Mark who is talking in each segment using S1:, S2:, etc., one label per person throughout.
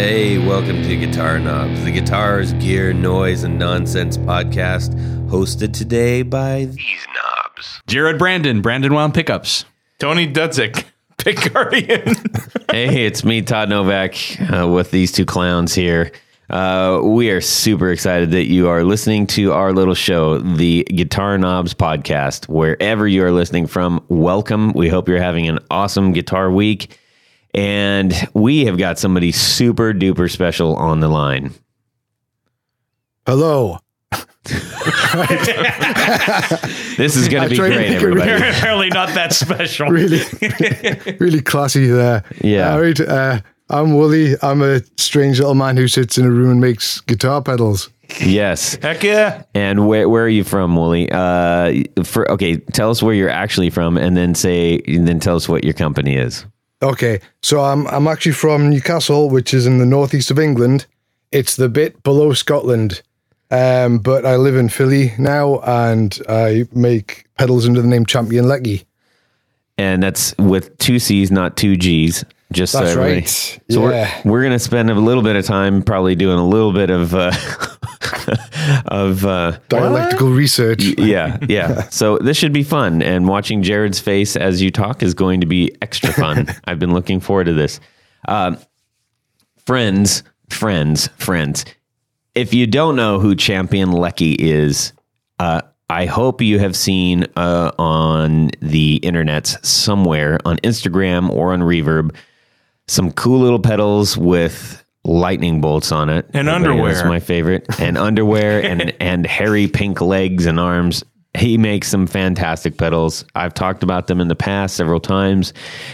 S1: Hey, welcome to Guitar Knobs, the guitars, gear, noise, and nonsense podcast, hosted today by these knobs.
S2: Jared Brandon, Brandon Wound Pickups.
S3: Tony Dudzik, Pick Guardian.
S1: hey, it's me, Todd Novak, uh, with these two clowns here. Uh, we are super excited that you are listening to our little show, the Guitar Knobs podcast. Wherever you are listening from, welcome. We hope you're having an awesome guitar week. And we have got somebody super duper special on the line.
S4: Hello.
S1: This is going to be great, everybody.
S4: really-
S2: Apparently not that special.
S4: Really, really classy there.
S1: Yeah.
S4: All right. Uh, I'm Wooly. I'm a strange little man who sits in a room and makes guitar pedals.
S1: Yes.
S3: Heck yeah.
S1: And where where are you from, Wooly? Uh, for okay, tell us where you're actually from, and then say, and then tell us what your company is.
S4: Okay. So I'm I'm actually from Newcastle, which is in the northeast of England. It's the bit below Scotland. Um, but I live in Philly now, and I make pedals under the name Champion Leccy.
S1: And that's with two C's, not two G's. Just
S4: That's
S1: so
S4: right.
S1: So
S4: Yeah.
S1: we're, we're gonna spend a little bit of time probably doing a little bit of uh, of uh,
S4: Dialectical research.
S1: yeah, yeah. So this should be fun, and watching Jared's face as you talk is going to be extra fun. I've been looking forward to this. Um, friends, friends, friends. If you don't know who Champion Leccy is, uh, I hope you have seen uh, on the internet somewhere on Instagram or on Reverb some cool little pedals with lightning bolts on it.
S3: And
S1: Everybody
S3: underwear.
S1: my favorite. And underwear and and hairy pink legs and arms. He makes some fantastic pedals. I've talked about them in the past several times.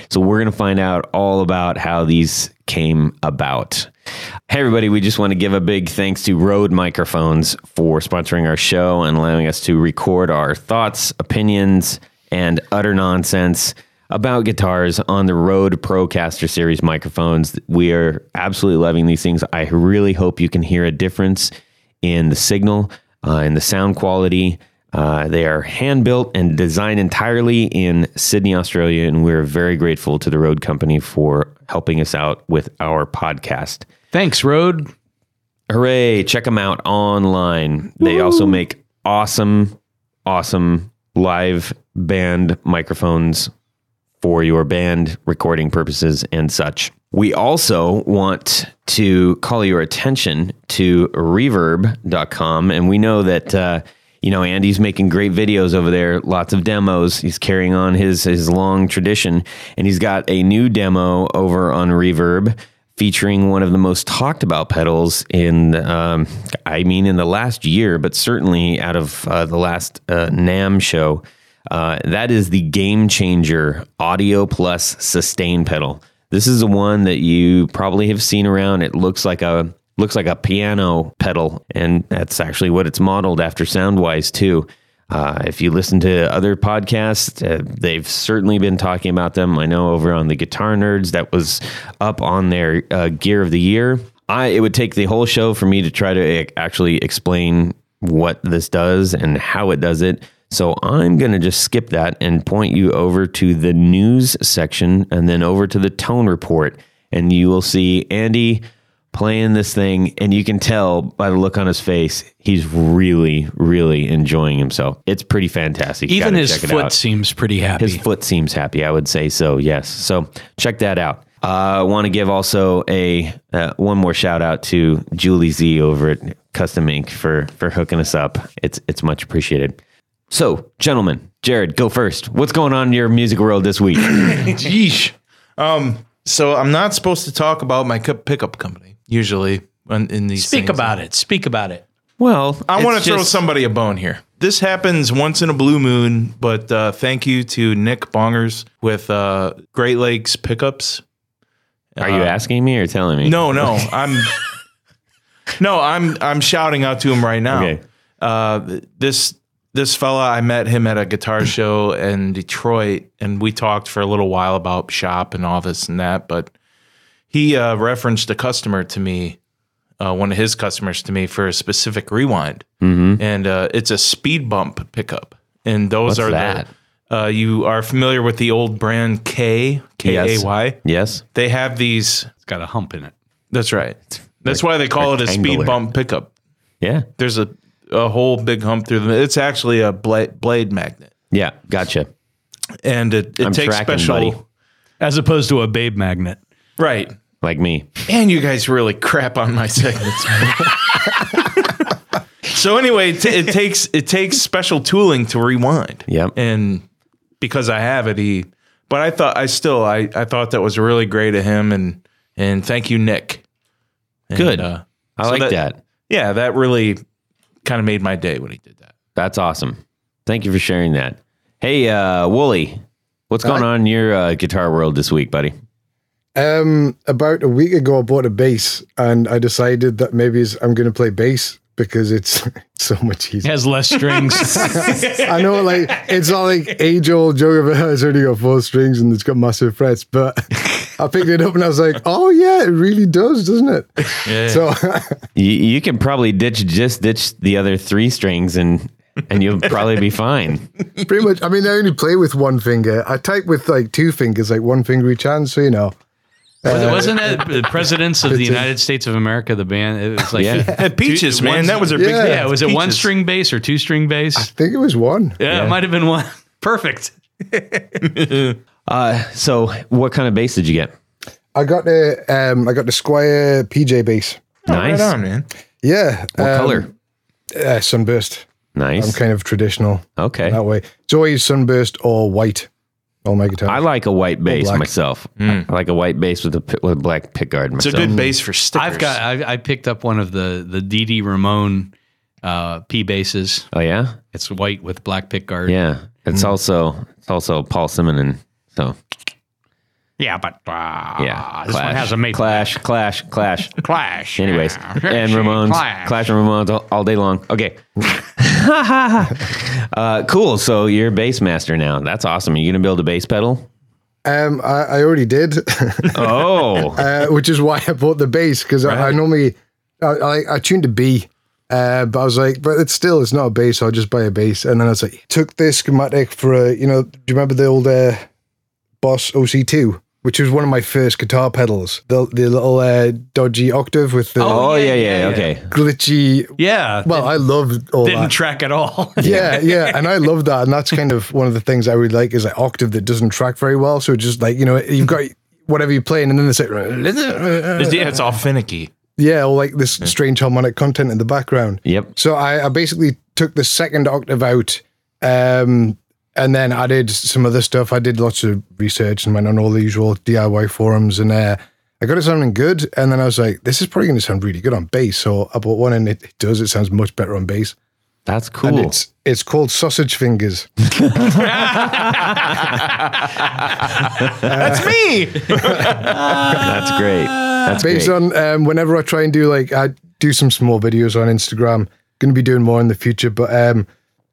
S1: So we're going to find out all about how these came about. Hey everybody we just want to give a big thanks to rode microphones for sponsoring our show and allowing us to record our thoughts opinions and utter nonsense about guitars on the Rode Procaster series microphones. We are absolutely loving these things. I really hope you can hear a difference in the signal, uh, in the sound quality. Uh, they are hand built and designed entirely in Sydney, Australia, and we're very grateful to the Rode Company for helping us out with our podcast.
S2: Thanks, Rode.
S1: Hooray! Check them out online. They also make awesome, awesome live band microphones for your band recording purposes and such. We also want to call your attention to reverb.com. And we know that, uh, you know, Andy's making great videos over there, lots of demos. He's carrying on his, his long tradition. And he's got a new demo over on Reverb featuring one of the most talked about pedals in, um, I mean, in the last year, but certainly out of uh, the last uh, NAMM show. Uh, that is the Game Changer Audio Plus Sustain pedal. This is the one that you probably have seen around. It looks like a looks like a piano pedal, and that's actually what it's modeled after sound wise too. Uh, if you listen to other podcasts, uh, they've certainly been talking about them. I know over on the Guitar Nerds, that was up on their uh, Gear of the Year. I it would take the whole show for me to try to uh, actually explain what this does and how it does it. So I'm going to just skip that and point you over to the news section and then over to the tone report. And you will see Andy playing this thing. And you can tell by the look on his face, he's really, really enjoying himself. It's pretty fantastic. You
S2: Even his
S1: check it
S2: foot seems pretty happy.
S1: His foot seems happy. I would say so. Yes. So check that out. Uh, I want to give also a uh, one more shout out to Julie Z over at Custom Ink for for hooking us up. It's it's much appreciated. So, gentlemen, Jared, go first. What's going on in your music world this week?
S3: Yeesh. Um, so I'm not supposed to talk about my pickup company usually in, in these.
S2: Speak
S3: things.
S2: about it. Speak about it.
S1: well,
S3: I want to throw somebody a bone here. This happens once in a blue moon, but uh, thank you to Nick Bongers with uh, Great Lakes Pickups.
S1: Are you asking me or telling me?
S3: No, no, I'm no, I'm I'm shouting out to him right now.
S1: Okay.
S3: Uh, this this fella, I met him at a guitar show in Detroit, and we talked for a little while about shop and all this and that. But he uh, referenced a customer to me, uh, one of his customers to me for a specific rewind,
S1: Mm-hmm.
S3: and uh, it's a speed bump pickup. And those
S1: What's
S3: are
S1: that?
S3: the uh, you are familiar with the old brand K K A Y.
S1: Yes.
S3: They have these
S2: It's got a hump in it.
S3: That's right. That's why they call it a speed bump pickup.
S1: Yeah.
S3: There's a a whole big hump through them. It's actually a blade blade magnet,
S1: Yeah. Gotcha.
S3: and it, it
S1: I'm
S3: takes
S1: tracking,
S3: special.
S1: buddy.
S2: As opposed to a babe magnet.
S3: Right.
S1: Like me.
S3: And you guys really crap on my segments. so anyway, it, it takes it takes special tooling to rewind.
S1: Yep.
S3: And because I have it, he. But I thought I still I I thought that was really great of him, and and thank you, Nick. And,
S1: Good.
S3: uh,
S1: I
S3: so
S1: like that.
S3: Yeah, that really kind of made my day when he did that.
S1: That's awesome. Thank you for sharing that. Hey, uh, Wooly, what's going
S4: Hi.
S1: on in your uh, guitar world this week, buddy?
S4: Um, about a week ago, I bought a bass, and I decided that maybe I'm going to play bass because it's so much easier.
S2: It
S4: easier.
S2: has less strings.
S4: I know, like it's not like age old joke of. It's only got four strings and it's got massive frets, but I picked it up and I was like, oh yeah, it really does, doesn't it?
S3: Yeah.
S4: So
S1: You, you can probably ditch just ditch the other three strings and and you'll probably be fine.
S4: pretty much, I mean, I only play with one finger. I type with like two fingers, like one finger each hand. So you know,
S2: Wasn't it the Presidents of the United States of America, the band? It was like
S1: Yeah.
S3: At Peaches,
S2: Two-
S3: man,
S2: one's-
S3: that was a big.
S4: Yeah.
S2: Yeah, was it one
S3: Peaches.
S2: string bass or two string bass?
S4: I think it was one.
S2: Yeah, it might have been one. Perfect.
S1: Uh, so, what kind of bass did you get?
S4: I got the um, I got the Squier PJ bass.
S1: Nice.
S3: Right on, man.
S4: Yeah,
S1: What
S4: um,
S1: color?
S4: Uh, sunburst. Nice. I'm
S1: Nice.
S4: kind of traditional
S1: Okay.
S4: that way. It's always sunburst or white. All my guitars.
S1: I like a white bass
S4: black.
S1: myself. I like a white bass with a pi- with a black pickguard
S3: It's a good base for stickers.
S2: I've got. I, I picked up one of the the Dee Dee Ramone uh, P basses.
S1: oh yeah,
S2: It's white with black pickguard.
S1: yeah. It's also it's also Paul Simonon. So
S2: yeah, but uh,
S1: yeah,
S2: this one has a maple
S1: clash, clash, clash.
S2: clash.
S1: Anyways,
S2: Yeah.
S1: and Ramones,
S2: Clash.
S1: Clash and Ramones all, all day long. Okay. uh, cool. So you're a bass master now. That's awesome. Are you gonna build a bass pedal?
S4: um, I, I already did,
S1: Oh,
S4: uh, which is why I bought the bass because I, I normally I, I, I tuned to B, uh, but I was like, but it's still it's not a bass. So I'll just buy a bass. And then I was like, took this schematic for a you know, do you remember the old uh, Boss OC2? Which was one of my first guitar pedals, the the little uh, dodgy octave with the
S1: oh
S2: yeah,
S1: yeah, yeah,
S2: yeah, yeah.
S1: okay.
S2: Oh,
S4: glitchy.
S2: Yeah.
S4: Well, I loved all
S2: didn't
S4: that.
S2: track at all.
S4: yeah, yeah, and I love that, and that's kind of one of the things I really like is like octave that doesn't track very well. So it's just like you know you've got whatever you're playing, and then it's like
S3: It's, yeah, it's all finicky.
S4: yeah, or like this strange harmonic content in the background.
S1: Yep.
S4: So I, I basically took the second octave out, um, and then I did some other stuff. I did lots of research and went on all the usual DIY forums, and uh, I got it sounding good. And then I was like, this is probably going to sound really good on bass. So I bought one, and it, it does. It sounds much better on bass.
S1: That's
S4: And
S1: cool.
S4: it's it's called Sausage Fingers.
S3: That's me.
S1: That's great. That's
S4: based
S1: great.
S4: on um, whenever I try and do like I do some small videos on Instagram. Going to be doing more in the future, but um,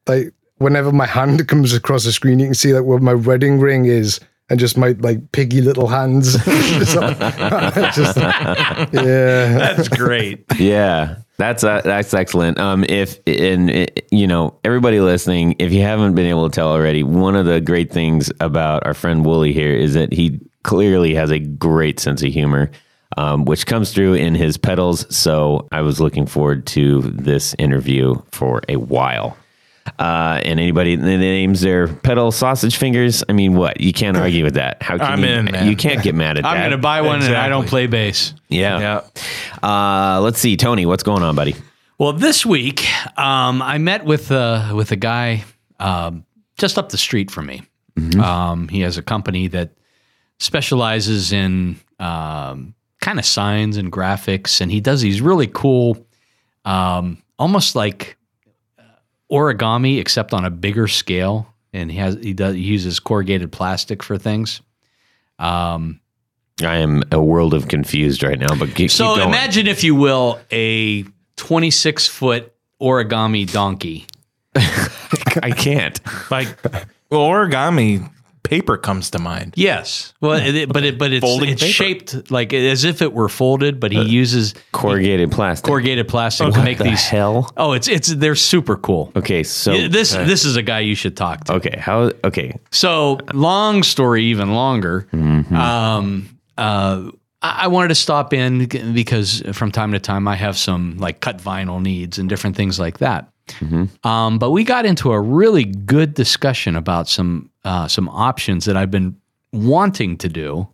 S4: like whenever my hand comes across the screen, you can see like where my wedding ring is, and just my like piggy little hands. Just- just- yeah,
S2: That's great.
S1: Yeah, that's uh, that's excellent. Um, if and uh, you know everybody listening, if you haven't been able to tell already, one of the great things about our friend Wooly here is that he clearly has a great sense of humor, um, which comes through in his pedals. So I was looking forward to this interview for a while. Uh, and anybody that names their pedal sausage fingers, I mean, what you can't argue with that. How can
S3: I'm
S1: you?
S3: in, man.
S1: You can't get mad at
S2: I'm
S1: that.
S2: going to buy one and I don't play bass.
S1: Yeah.
S3: Yeah.
S1: Uh, let's see, Tony, what's going on, buddy?
S2: Well, this week um, I met with uh, with a guy um, just up the street from me. Um, he has a company that specializes in um, kind of signs and graphics, and he does these really cool, um, almost like origami, except on a bigger scale. And he has he does he uses corrugated plastic for things. Um,
S1: I am a world of confused right now, but keep,
S2: so
S1: keep going.
S2: imagine, if you will, a 26 foot origami donkey.
S1: I can't.
S3: Like well, origami paper comes to mind.
S2: Yes. Well, it, but it, but it's,
S3: Folding
S2: it's
S3: paper.
S2: shaped like as if it were folded, but he uses
S1: Corrugated plastic.
S2: corrugated plastic to make
S1: the
S2: these.
S1: hell?
S2: Oh, it's it's they're super cool.
S1: Okay, so
S2: this this is a guy you should talk to.
S1: okay, how? Okay,
S2: So long story, even longer.
S1: Mm-hmm.
S2: Um, uh, I I wanted to stop in because from time to time I have some like cut vinyl needs and different things like that. Um, but we got into a really good discussion about some uh, some options that I've been wanting to do,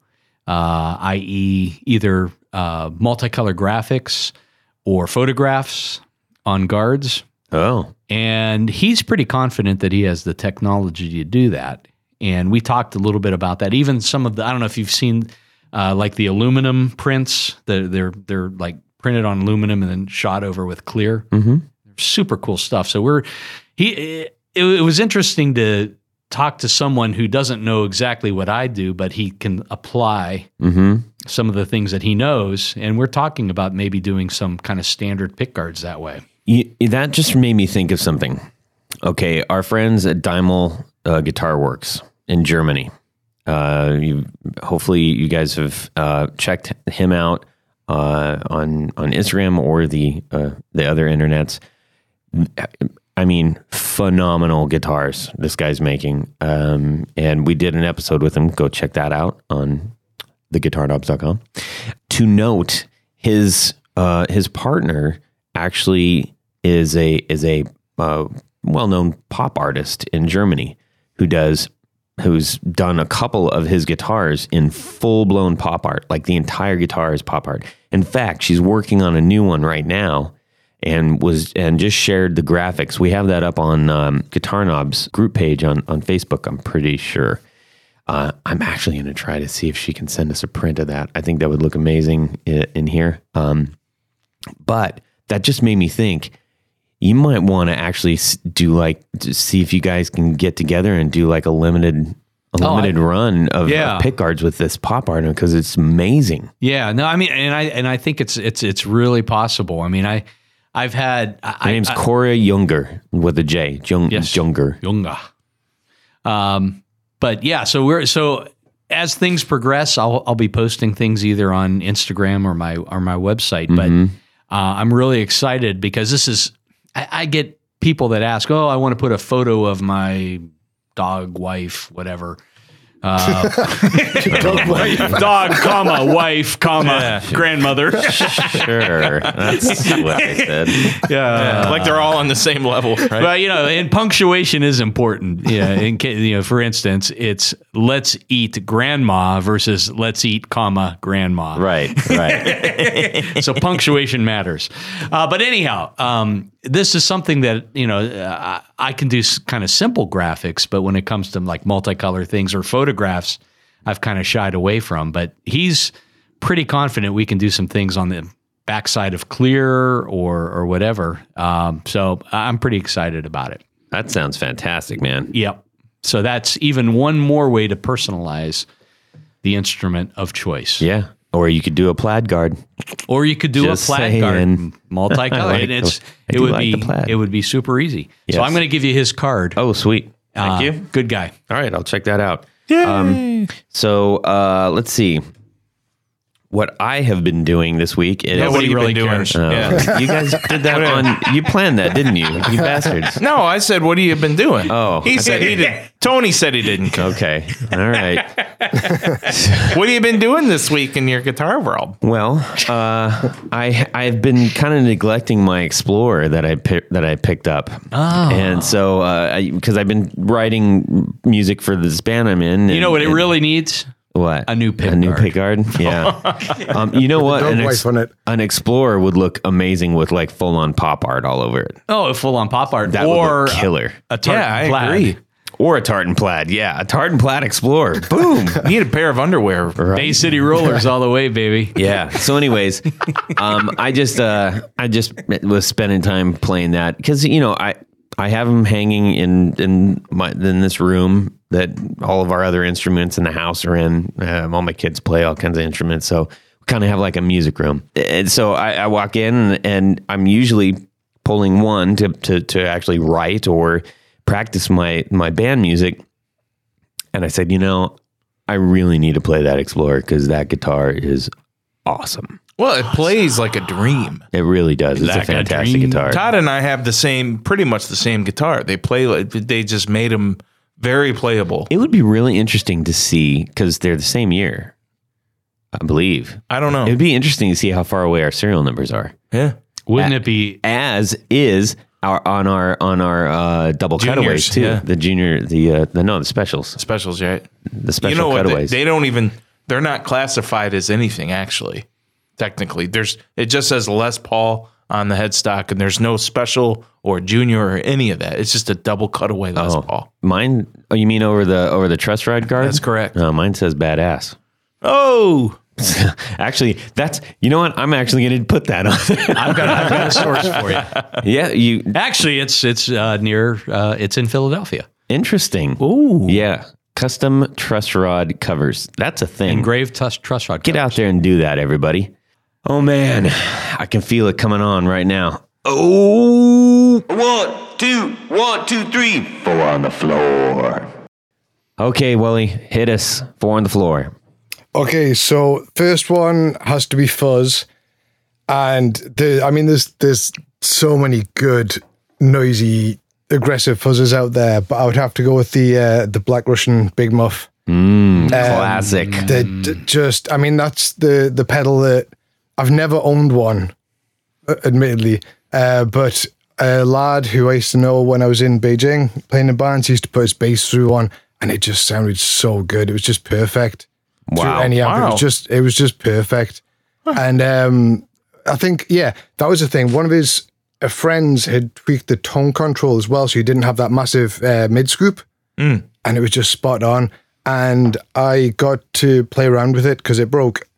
S2: uh, i.e., either uh, multicolor graphics or photographs on guards.
S1: Oh,
S2: And he's pretty confident that he has the technology to do that. And we talked a little bit about that. Even some of the I don't know if you've seen uh, like the aluminum prints. They're they're they're like printed on aluminum and then shot over with clear.
S1: mm-hmm.
S2: Super cool stuff. So we're he. It, it was interesting to talk to someone who doesn't know exactly what I do, but he can apply
S1: Mm-hmm.
S2: some of the things that he knows. And we're talking about maybe doing some kind of standard pick guards that way.
S1: You, that just made me think of something. Okay, our friends at Daimel uh, Guitar Works in Germany. Uh, you, hopefully, you guys have uh, checked him out uh, on on Instagram or the uh, the other internets. I mean, phenomenal guitars this guy's making. Um, and we did an episode with him. Go check that out on theguitarknobs.com. To note, his uh, his partner actually is a is a uh, well known pop artist in Germany who does who's done a couple of his guitars in full blown pop art. Like the entire guitar is pop art. In fact, she's working on a new one right now and was and just shared the graphics. We have that up on um, Guitar Knobs group page on on Facebook. I'm pretty sure. Uh, I'm actually going to try to see if she can send us a print of that. I think that would look amazing in, in here. Um, but that just made me think you might want to actually do like see if you guys can get together and do like a limited a
S2: Oh, I-
S1: limited run of,
S2: Yeah.
S1: of pick guards with this pop art because it's amazing.
S2: Yeah, no, I mean, and I and I think it's it's it's really possible. I mean, I I've had I,
S1: My name's
S2: I,
S1: Cora Younger with a J. Jung,
S2: Yes.
S1: Younger.
S2: Junga. Um, but yeah, so we're so as things progress, I'll I'll be posting things either on Instagram or my or my website. But uh, I'm really excited because this is I, I get people that ask, oh, I want to put a photo of my dog, wife, whatever. dog, comma, wife, comma, grandmother.
S1: Sure, that's what I said.
S3: Yeah, like they're all on the same level, right?
S2: Well, you know, and punctuation is important. Yeah, in case, you know, for instance, it's let's eat grandma versus let's eat comma grandma.
S1: Right, right.
S2: So punctuation matters. Uh, but anyhow, um, this is something that you know uh, I can do kind of simple graphics, but when it comes to like multicolor things or photographs, I've kind of shied away from. But he's pretty confident we can do some things on the backside of clear or or whatever. Um, so I'm pretty excited about it.
S1: That sounds fantastic, man.
S2: Yep. So that's even one more way to personalize the instrument of choice.
S1: Yeah. Or you could do a plaid guard.
S2: Or you could do
S1: Just
S2: a plaid
S1: saying.
S2: guard, multicolor,
S1: I like
S2: and it's
S1: the- I
S2: it would
S1: like
S2: be it would be super easy.
S1: Yes.
S2: So I'm going to give you his card.
S1: Oh, sweet. Thank
S2: Uh,
S1: you.
S2: Good guy.
S1: All right, I'll check that out. Um, so uh, let's see. What I have been doing this week is
S3: Yeah, what have you
S2: really
S3: doing?
S2: cares.
S1: Uh,
S3: Yeah.
S1: you guys did that on. You planned that, didn't you? You bastards.
S3: No, I said, what have you been doing?
S1: Oh,
S3: he
S1: I
S3: said he did. Tony said he didn't.
S1: Okay. All right.
S3: What have you been doing this week in your guitar world?
S1: Well, uh, I I've been kind of neglecting my Explorer that I pi- that I picked up,
S2: Oh.
S1: and so because I've been writing music for this band I'm in.
S2: You know what it really needs?
S1: What
S2: A new pick
S1: a new
S2: guard.
S1: pick guard? Yeah. um, you know what? An,
S4: wife on it.
S1: an Explorer would look amazing with like full on pop art all over it.
S2: Oh, a full on pop art
S1: That
S2: or
S1: would look killer.
S2: a tartan
S3: Yeah, I
S2: plaid.
S3: agree.
S1: Or a tartan plaid. Yeah, a tartan plaid Explorer. Boom.
S3: Need a pair of underwear.
S2: Bay City Rollers all the way, baby.
S1: yeah. So, anyways, um, I just uh, I just was spending time playing that because you know I I have them hanging in in my in this room that all of our other instruments in the house are in. Um, all my kids play all kinds of instruments, so we kind of have like a music room. And so I, I walk in and, and I'm usually pulling one to to to actually write or practice my my band music. And I said, you know, I really need to play that Explorer because that guitar is awesome.
S3: Well, it plays like a dream.
S1: It really does. It's
S2: Like
S1: a
S2: a
S1: fantastic
S2: dream.
S1: guitar.
S3: Todd and I have the same, pretty much the same guitar. They play like they just made them very playable.
S1: It would be really interesting to see because they're the same year. I believe.
S3: I don't know.
S1: It'd be interesting to see how far away our serial numbers are.
S3: yeah.
S2: Wouldn't it be?
S1: As is our on our on our uh, double
S3: Juniors,
S1: cutaways too.
S3: yeah.
S1: The junior, the uh, the no, the specials,
S3: Specials, right?
S1: the special
S3: you know what? They,
S1: cutaways.
S3: they don't even. They're not classified as anything actually. Technically, there's. It just says Les Paul on the headstock, and there's no special or junior or any of that. It's just a double cutaway Les
S1: oh,
S3: Paul.
S1: mine. Oh, you mean over the over the truss rod guard?
S3: That's correct.
S1: No, mine says badass.
S3: Oh,
S1: actually, that's you know what? I'm actually going to put that on.
S2: I've got, I've got a source for you.
S1: yeah, you
S2: Actually, it's it's uh, near. Uh, it's in Philadelphia.
S1: interesting.
S3: Ooh.
S1: yeah, custom truss rod covers. That's a thing.
S2: Engraved truss, truss rod.
S1: Get out there and do that, everybody. Oh man, I can feel it coming on right now. Oh, one, two, one, two, three, four on the floor. Okay, Willie, hit us. Four on the floor.
S4: Okay, so first one has to be fuzz, and the I mean, there's there's so many good, noisy, aggressive fuzzes out there, but I would have to go with the uh, the Black Russian Big Muff.
S1: Classic.
S4: They d- just, I mean, that's the the pedal that I've never owned one, uh, admittedly, uh, but a lad who I used to know when I was in Beijing playing in bands used to put his bass through one, and it just sounded so good. It was just perfect.
S1: Wow.
S4: any amp. It was just, it was just perfect. And um, I think, yeah, that was the thing. One of his uh, friends had tweaked the tone control as well, so he didn't have that massive uh, mid scoop and it was just spot on. And I got to play around with it because it broke.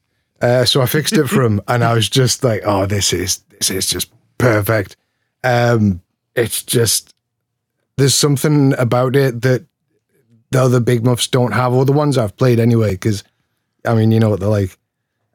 S4: Uh, so I fixed it for him, and I was just like, "Oh, this is this is just perfect." Um, it's just there's something about it that the other big muffs don't have, or the ones I've played anyway. Because I mean, you know what they're like.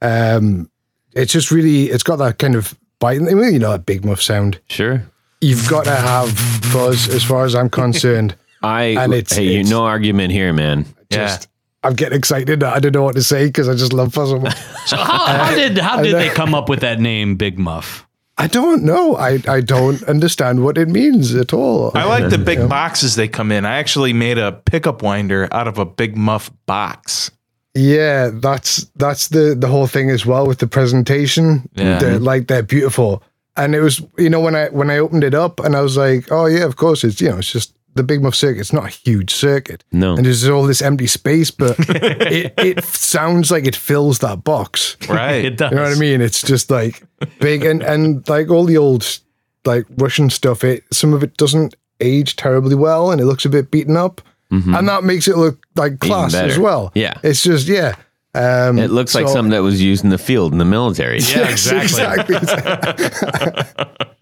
S4: Um, it's just really, it's got that kind of bite. You know that big muff sound.
S1: Sure.
S4: You've got to have fuzz, as far as I'm concerned.
S1: I
S4: And it's-
S1: hey, you
S4: it's-
S1: no argument here, man.
S4: just I'm getting excited. I don't know what to say because I just love Puzzle.
S2: So how, how did how did they come up with that name, Big Muff?
S4: I don't know. I, I don't understand what it means at all.
S3: I like the big boxes they come in. I actually made a pickup winder out of a big muff box.
S4: yeah, that's that's the the whole thing as well with the presentation.
S3: Yeah.
S4: They're, like they're beautiful, and it was you know when I when I opened it up and I was like, oh yeah, of course it's you know it's just the Big Muff circuit. It's not a huge circuit.
S1: No.
S4: and there's all this empty space, but it it sounds like it fills that box.
S3: Right.
S2: It does.
S4: You know what I mean? It's just like big and and like all the old like Russian stuff. It some of it doesn't age terribly well, and it looks a bit beaten up, and that makes it look like class as well.
S1: Yeah.
S4: it's just yeah. Um,
S1: It looks like something that was used in the field in the military.
S2: Yeah,
S4: Yes,
S2: exactly.
S4: exactly.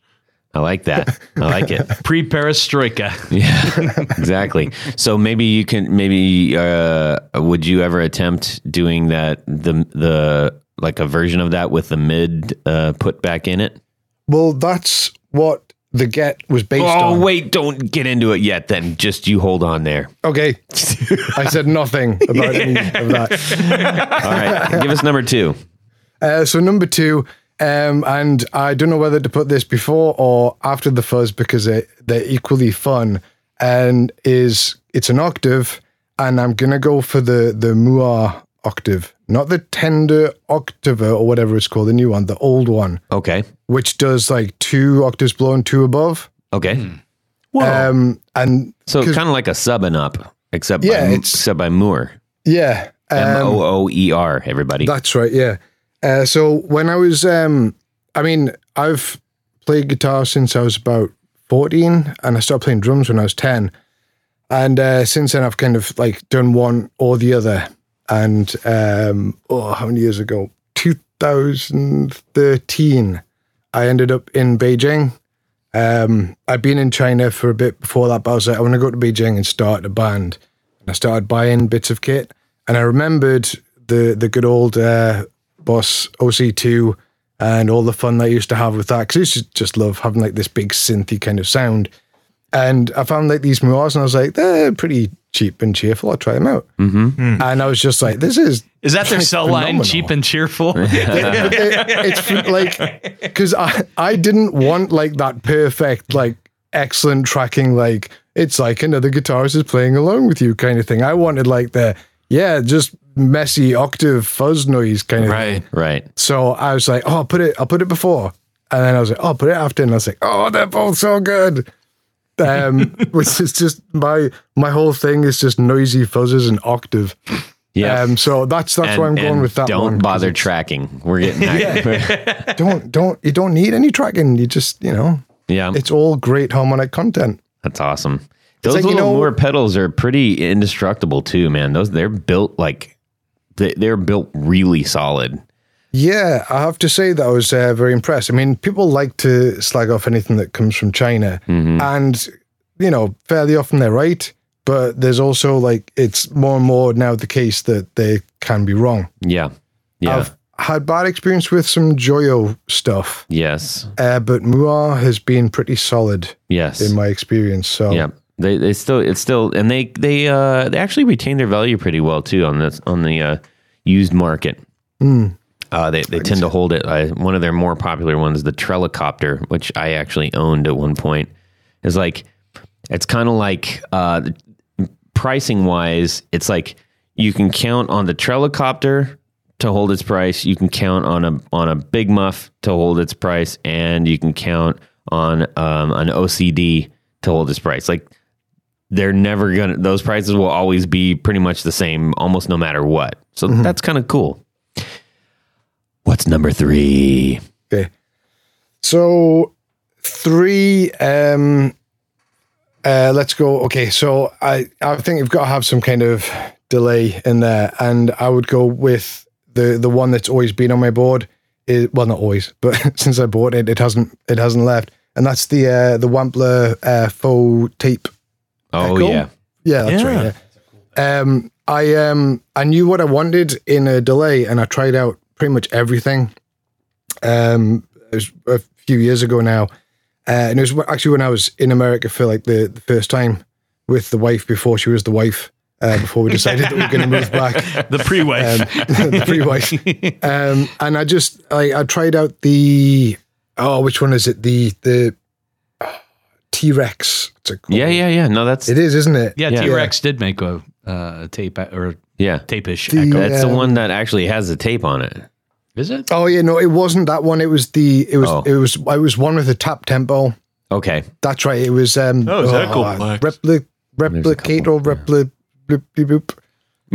S1: I like that. I like it.
S2: Pre perestroika.
S1: Yeah, exactly. So maybe you can maybe uh, would you ever attempt doing that the the like a version of that with the mid uh, put back in it?
S4: well, that's what the get was based
S1: Oh
S4: on.
S1: wait, don't get into it yet. Then just you hold on there.
S4: Okay, I said nothing about any of that.
S1: All right, give us number two.
S4: Uh, so number two, um, and I don't know whether to put this before or after the fuzz because they, they're equally fun. And is it's an octave, and I'm gonna go for the the Mooer octave, not the tender octava or whatever it's called, the new one, the old one,
S1: Okay,
S4: which does like two octaves below and two above.
S1: okay.
S4: Um, and
S1: so kind of like a sub and up, except
S4: Yeah,
S1: by,
S4: it's-
S1: except by Mooer.
S4: yeah,
S1: M
S4: um,
S1: O O E R. Everybody.
S4: That's right, yeah. Uh, so when I was, um, I mean, I've played guitar since I was about 14 and I started playing drums when I was 10. And uh, since then, I've kind of like done one or the other. And um, oh, how many years ago? 2013, I ended up in Beijing. Um, I'd been in China for a bit before that, but I was like, I want to go to Beijing and start a band. And I started buying bits of kit. And I remembered the the good old uh, Boss OC2 and all the fun that I used to have with that. Because I used to just love having like this big synthy kind of sound. And I found like these Mooers and I was like, they're pretty cheap and cheerful. I'll try them out. Mm-hmm. And I was just like, this is
S2: Is that their
S4: like,
S2: cell line? Cheap and cheerful.
S4: it's like because I I didn't want like that perfect like excellent tracking like it's like another guitarist is playing along with you kind of thing. I wanted like the yeah just messy octave fuzz noise kind of thing.
S3: Right.
S1: Right.
S4: So I was like, oh, I'll put it, I'll put it before. And then I was like, oh, I'll put it after. And I was like, oh, they're both so good. Um, which is just my my whole thing is just noisy fuzzes and octave.
S1: Yeah.
S4: Um, so that's that's why I'm going with that
S1: Don't
S4: one.
S1: bother tracking. We're getting yeah.
S4: Don't don't you don't need any tracking. You just you know
S1: yeah.
S4: it's all great harmonic content.
S1: That's awesome. Those
S4: like, you
S1: little
S4: know-
S1: Mooer pedals are pretty indestructible too, man. Those they're built like they, they're built really solid.
S4: Yeah, I have to say that I was uh, very impressed. I mean, people like to slag off anything that comes from China,
S1: Mm-hmm.
S4: and you know, fairly often they're right. But there's also like it's more and more now the case that they can be wrong.
S1: Yeah. Yeah.
S4: I've had bad experience with some Joyo stuff,
S1: yes.
S4: uh, but Mooer has been pretty solid
S1: Yes.
S4: in my experience. So
S1: yeah. They they still it's still and they they uh they actually retain their value pretty well too on this on the uh used market. Uh, they they tend to hold it. Uh, one of their more popular ones, the Trelicopter, which I actually owned at one point, is like it's kind of like uh, pricing wise, it's like you can count on the Trelicopter to hold its price. You can count on a on a Big Muff to hold its price, and you can count on um, an OCD to hold its price. Like they're never gonna; those prices will always be pretty much the same, almost no matter what. So that's kind of cool. What's number three?
S4: Okay. So three. Um. Uh. Let's go. Okay. So I I think you've got to have some kind of delay in there, and I would go with the the one that's always been on my board. Is well, not always, but since I bought it, it hasn't it hasn't left, and that's the uh the Wampler uh, faux tape.
S1: Oh
S4: Echo?
S1: yeah,
S4: Yeah, that's
S3: Yeah.
S4: right. Yeah. Um, I um, I knew what I wanted in a delay, and I tried out pretty much everything. Um, it was a few years ago now, uh, and it was actually when I was in America for like the, the first time with the wife before she was the wife. Uh, before we decided that we were going to move back,
S2: The pre-wife.
S4: um, the pre-wife, um, and I just I, I tried out the oh which one is it the the T Rex
S1: yeah, yeah, yeah. No, that's
S4: it is isn't it
S2: yeah,
S1: Yeah.
S2: T-Rex did make a uh, tape or
S1: yeah.
S2: tape-ish
S4: The-
S2: echo.
S1: That's the
S4: Um,
S1: one that actually has the tape on it.
S2: Is it?
S4: Oh yeah, no, it wasn't that one. It was the it was
S1: Oh.
S4: it was it was one with a tap tempo.
S1: Okay,
S4: That's right. It was um
S3: Oh, is that cool, Flex?
S4: repli- replicate or repli bloop, bloop,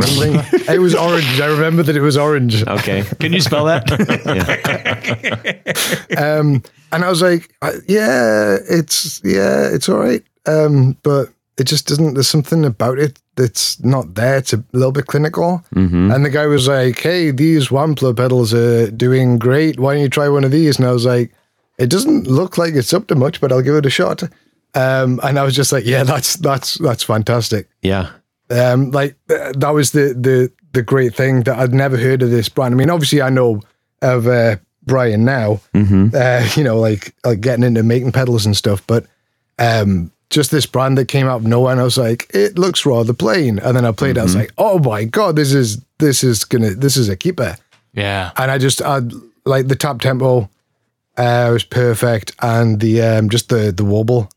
S4: bloop. It was orange. I remember that it was orange.
S1: okay.
S2: Can you spell that?
S4: Um, and I was like, uh, yeah, it's yeah, it's all right. Um, but it just doesn't. There's something about it that's not there. It's a little bit clinical.
S1: Mm-hmm.
S4: And the guy was like, "Hey, these Wampler pedals are doing great. Why don't you try one of these?" And I was like, "It doesn't look like it's up to much, but I'll give it a shot." Um, and I was just like, "Yeah, that's that's that's fantastic."
S1: Yeah,
S4: Um, like th- that was the the the great thing that I'd never heard of this brand. I mean, obviously, I know of uh, Brian now. Uh, you know, like like getting into making pedals and stuff, but um, just this brand that came out of nowhere, and I was like, it looks rather plain. And then I played it, I was like, oh my god, this is this is gonna this is a keeper.
S3: Yeah.
S4: And I just I like the tap tempo uh, was perfect, and the um, just the the wobble.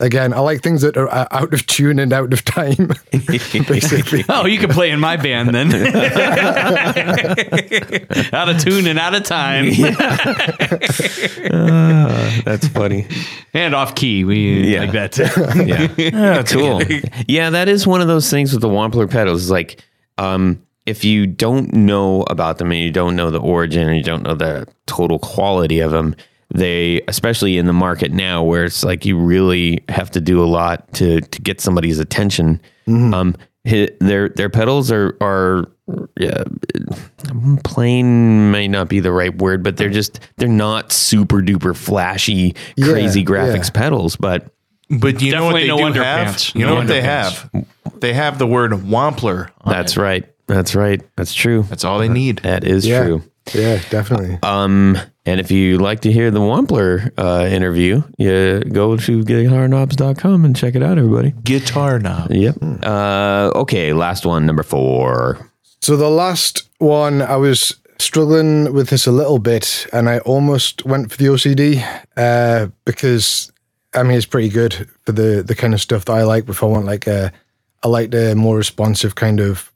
S4: Again, I like things that are uh, out of tune and out of time, basically.
S2: oh, you can play in my band then. out of tune and out of time.
S1: that's funny.
S2: and off key. We
S1: Yeah.
S2: like that. too.
S1: Yeah, cool. yeah, that is one of those things with the Wampler pedals. Is like, um, if you don't know about them and you don't know the origin and you don't know the total quality of them, they, especially in the market now, where it's like you really have to do a lot to to get somebody's attention. Um, hi- their their pedals are are yeah, plain may not be the right word, but they're just they're not super duper flashy,
S4: Yeah,
S1: crazy graphics
S4: yeah.
S1: pedals, but
S3: But you know what
S2: Definitely
S3: they
S2: no
S3: do have? You know
S2: No
S3: what they have? They have the word Wampler. on
S1: That's
S3: it.
S1: right. That's right. That's true.
S3: That's all they need.
S1: That is
S4: Yeah.
S1: true.
S4: Yeah, definitely.
S1: Um, and if you like to hear the Wampler uh, interview, you go to guitarknobs.com and check it out, everybody.
S3: Guitar knob.
S1: Yep. Uh, okay, last one, number four.
S4: So the last one, I was struggling with this a little bit, and I almost went for the OCD uh, because I mean it's pretty good for the the kind of stuff that I like. If I want like a, I like the more responsive kind of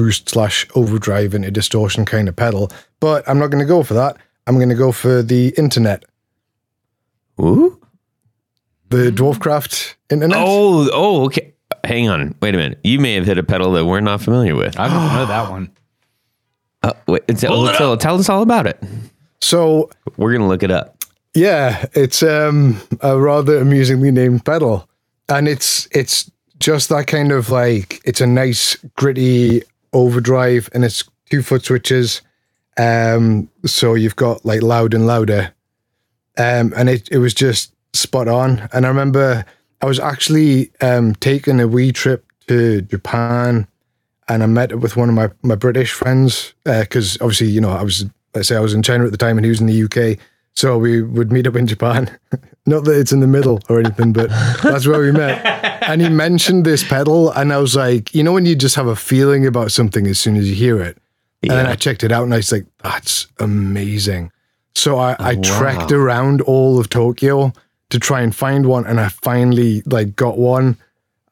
S4: boost slash overdrive into distortion kind of pedal. But I'm not going to go for that. I'm going to go for the internet,
S1: Ooh.
S4: the Dwarfcraft internet.
S1: Oh, oh, okay. Hang on. Wait a minute. You may have hit a pedal that we're not familiar with.
S2: I don't know that one.
S1: Uh, wait, tell, tell, tell us all about it.
S4: So
S1: We're going to look it up.
S4: Yeah, it's um, a rather amusingly named pedal, and it's it's just that kind of like it's a nice gritty overdrive, and it's two foot switches, um, so you've got like loud and louder, um, and it it was just spot on. And I remember I was actually um taking a wee trip to Japan, and I met up with one of my my British friends because obviously you know I was let's say I was in China at the time and he was in the UK. So we would meet up in Japan. Not that it's in the middle or anything, but that's where we met. And he mentioned this pedal, and I was like, you know, when you just have a feeling about something as soon as you hear it. Yeah. And then I checked it out, and I was like, that's amazing. So I, I trekked around all of Tokyo to try and find one, and I finally like got one.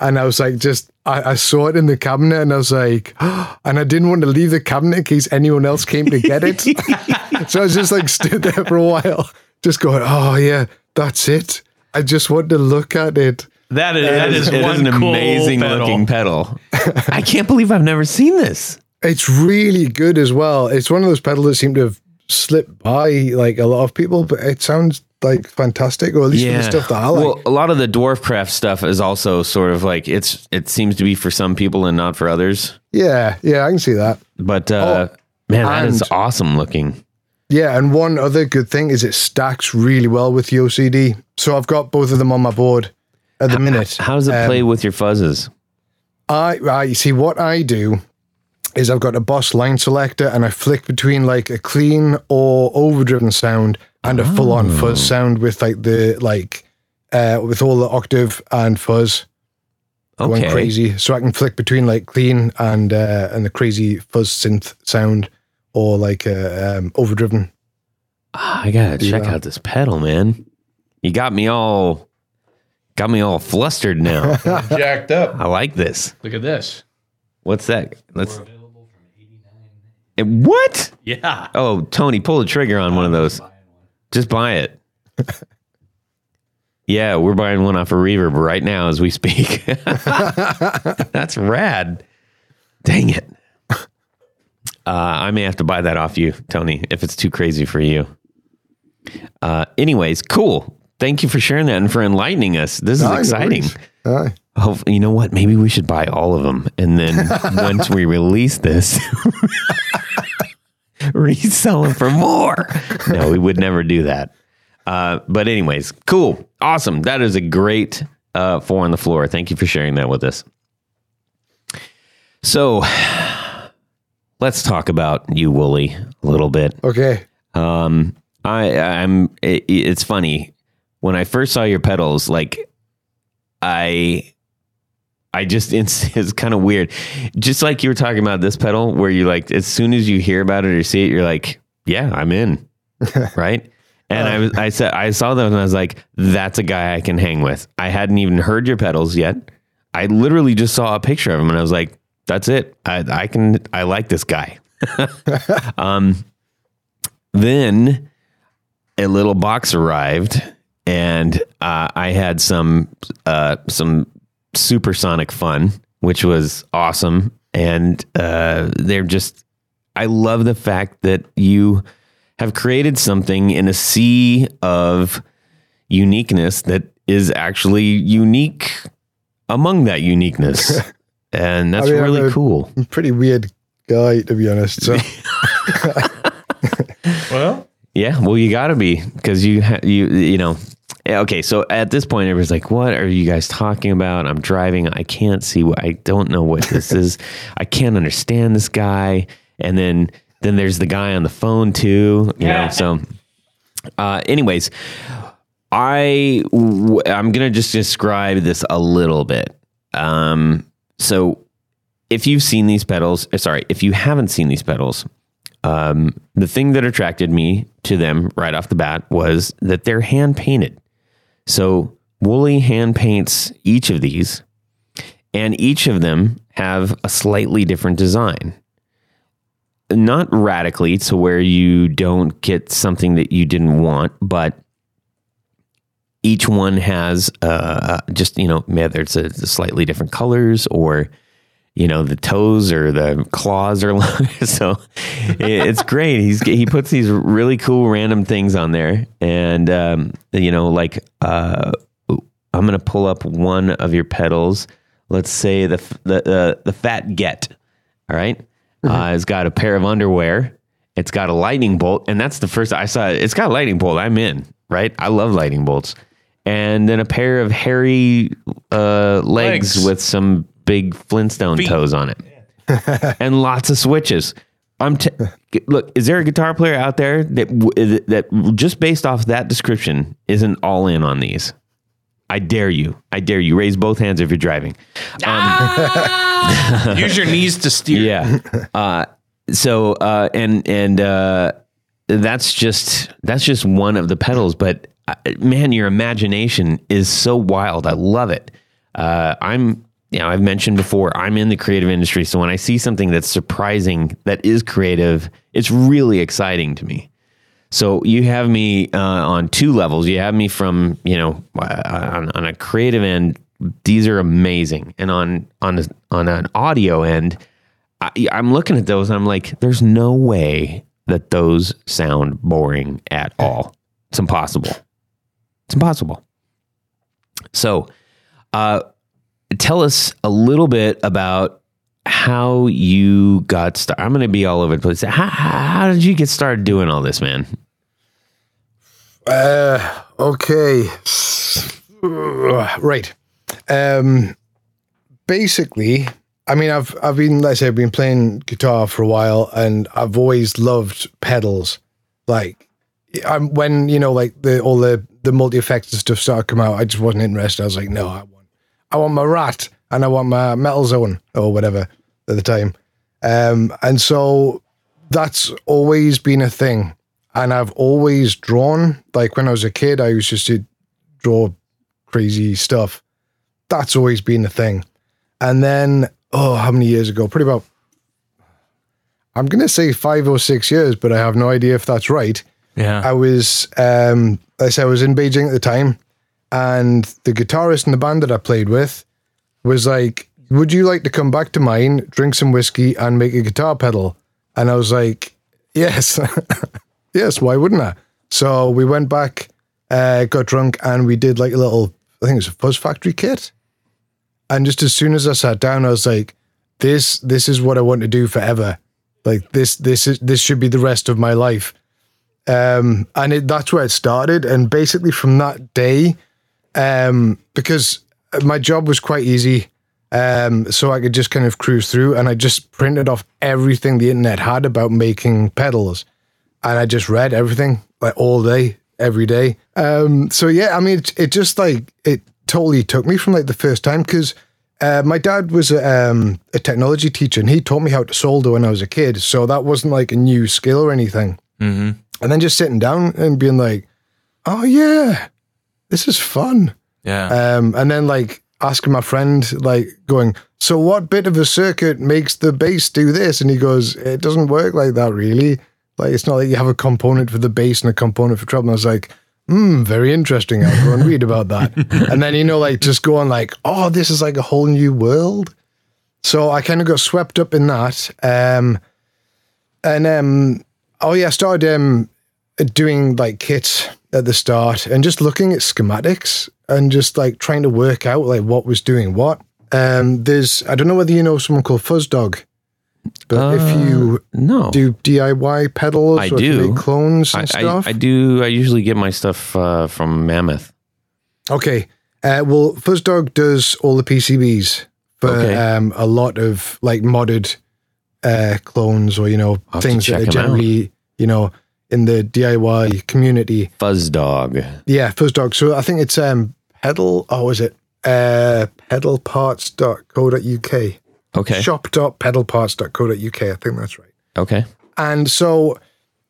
S4: And I was like, just I, I saw it in the cabinet, and I was like, and I didn't want to leave the cabinet in case anyone else came to get it. so I was just like stood there for a while, just going, oh yeah, that's it. I just want to look at it.
S2: That is,
S1: It
S2: that
S1: is,
S2: is,
S1: it is
S2: one
S1: an
S2: cool
S1: amazing
S2: pedal.
S1: looking pedal. I can't believe I've never seen this.
S4: It's really good as well. It's one of those pedals that seem to have slipped by like a lot of people, but it sounds like fantastic, or at least for the stuff that I like.
S1: Well, a lot of the Dwarfcraft stuff is also sort of like it's it seems to be for some people and not for others.
S4: yeah, yeah, I can see that.
S1: But uh, man, that is
S4: and-
S1: awesome looking.
S4: Yeah, and one other good thing is it stacks really well with the OCD. So I've got both of them on my board at the minute.
S1: How does it
S4: Um,
S1: play with your fuzzes?
S4: I, I see what I do is I've got a Boss line selector and I flick between like a clean or overdriven sound and a full on fuzz sound with like the like uh with all the octave and fuzz going crazy. So I can flick between like clean and uh and the crazy fuzz synth sound or like uh, um overdriven.
S1: Ah, I gotta check
S4: Yeah.
S1: out this pedal, man. You got me all got me all flustered now.
S3: Jacked up.
S1: I like this.
S2: Look at this.
S1: What's that? Let's. Eh, What?
S2: Yeah.
S1: Oh, Tony, pull the trigger on one of those. Just buy it. yeah, we're buying one off of Reverb right now as we speak. That's rad. Dang it. Uh, I may have to buy that off you, Tony, if it's too crazy for you. Uh, anyways, cool. Thank you for sharing that and for enlightening us. This is
S4: no
S1: exciting.
S4: worries.
S1: Hope, you know what? Maybe we should buy all of them, and then once we release this, resell them for more. No, we would never do that. Uh, but anyways, cool, awesome. That is a great uh, four on the floor. Thank you for sharing that with us. So, let's talk about you, Wooly, a little bit.
S4: Okay.
S1: Um, I I'm it, it's funny when I first saw your pedals, like I I just it's, it's kind of weird. Just like you were talking about this pedal, where you like as soon as you hear about it or see it, you're like, yeah, I'm in, right? And I was I said I saw them and I was like, that's a guy I can hang with. I hadn't even heard your pedals yet. I literally just saw a picture of him and I was like, that's it. I I can I like this guy. um then a little box arrived and uh, I had some uh, some supersonic fun, which was awesome. And uh, they're just, I love the fact that you have created something in a sea of uniqueness that is actually unique among that uniqueness. and that's
S4: I mean, I'm
S1: really
S4: a-
S1: cool.
S4: I'm a pretty weird guy to be honest. So
S3: Well,
S1: Yeah, well, you got to be because you ha- you you know. Yeah, Okay, so at this point, everybody's like, "What are you guys talking about?" I'm driving. I can't see. What I don't know what this is. I can't understand this guy. And then then there's the guy on the phone too. You know. So, uh, anyways, I w- I'm gonna just describe this a little bit. Um, so if you've seen these pedals, uh, sorry, if you haven't seen these pedals, um, the thing that attracted me to them right off the bat was that they're hand painted. So Wooly hand paints each of these, and each of them have a slightly different design. Not radically to where you don't get something that you didn't want, but each one has uh, just you know whether it's a, a slightly different colors or you know the toes or the claws are long. so it's great. He's he puts these really cool random things on there, and um, you know like uh, I'm gonna pull up one of your pedals. Let's say the the uh, the fat get. All right, uh, it's got a pair of underwear. It's got a lightning bolt, and that's the first I saw. It's got a lightning bolt. I'm in. Right, I love lightning bolts and then a pair of hairy uh, legs,
S3: Legs.
S1: with some big Flintstone toes on it, and lots of switches. I'm t- look. Is there a guitar player out there that w- that just based off that description isn't all in on these? I dare you. I dare you. Raise both hands if you're driving.
S3: Use your knees to steer.
S1: Yeah. Uh, so uh, and and uh, that's just that's just one of the pedals. But uh, man, your imagination is so wild. I love it. Uh, I'm you know I've mentioned before I'm in the creative industry, so when I see something that's surprising that is creative, it's really exciting to me. So you have me uh, on two levels. You have me from you know uh, on, on a creative end. These are amazing, and on on a, on an audio end, I, I'm looking at those. and I'm like, there's no way that those sound boring at all. It's impossible. It's impossible. So, uh, tell us a little bit about how you got started. I'm going to be all over the place. How, how, did you get started doing all this, man?
S4: Uh, okay. Right. Um, basically, I mean, I've I've been, like I said, I've been playing guitar for a while, and I've always loved pedals. Like, I'm when you know, like the all the the multi effects and stuff started to come out. I just wasn't interested. I was like, no, I I want my Rat, and I want my Metal Zone or whatever at the time. Um, and so that's always been a thing and I've always drawn. Like when I was a kid, I used just to draw crazy stuff. That's always been a thing. And then, oh, how many years ago? Pretty about, I'm going to say five or six years, but I have no idea if that's right.
S3: Yeah.
S4: I was, um, like I said, I was in Beijing at the time, and the guitarist in the band that I played with was like, "Would you like to come back to mine, drink some whiskey, and make a guitar pedal?" And I was like, "Yes, yes. Why wouldn't I?" So we went back, uh, got drunk, and we did like a little, I think it was a Fuzz Factory kit. And just as soon as I sat down, I was like, "This, this is what I want to do forever. Like this, this is this should be the rest of my life." um, and it, that's where it started. And basically, from that day, um, because my job was quite easy, um, so I could just kind of cruise through, and I just printed off everything the internet had about making pedals, and I just read everything like all day, every day. Um, so yeah, I mean, it, it just like it totally took me from like the first time because. Uh, my dad was a, um, a technology teacher and he taught me how to solder when I was a kid. So that wasn't like a new skill or anything Mm-hmm. and then just sitting down and being like, "Oh yeah, this is fun."
S3: Yeah.
S4: Um, and then like asking my friend, like going, "So what bit of a circuit makes the bass do this?" And he goes, "It doesn't work like that, really. Like it's not like you have a component for the bass and a component for treble." And I was like. Hmm, very interesting. I'll go and read about that. and then, you know, like just going like, oh, this is like a whole new world. So I kind of got swept up in that. Um, and um, oh yeah, I started um, doing like kits at the start and just looking at schematics and just like trying to work out like what was doing what. Um, there's I don't know whether you know someone called Fuzzdog, but if you
S1: No,
S4: do DIY pedals
S1: I
S4: or
S1: do.
S4: clones and
S1: I, I,
S4: stuff,
S1: I do. I usually get my stuff uh, from Mammoth.
S4: Okay. Uh, well, Fuzzdog does all the PCBs for
S1: Okay.
S4: um, a lot of like modded uh, clones or you know
S1: to
S4: things that are
S1: 'em out.
S4: generally you know in the DIY community.
S1: Fuzz Dog.
S4: Yeah, Fuzzdog. So I think it's um, pedal. Oh, is it uh, pedalparts.co.uk?
S1: Okay.
S4: Shop.pedalparts.co.uk. I think that's right.
S1: Okay.
S4: And so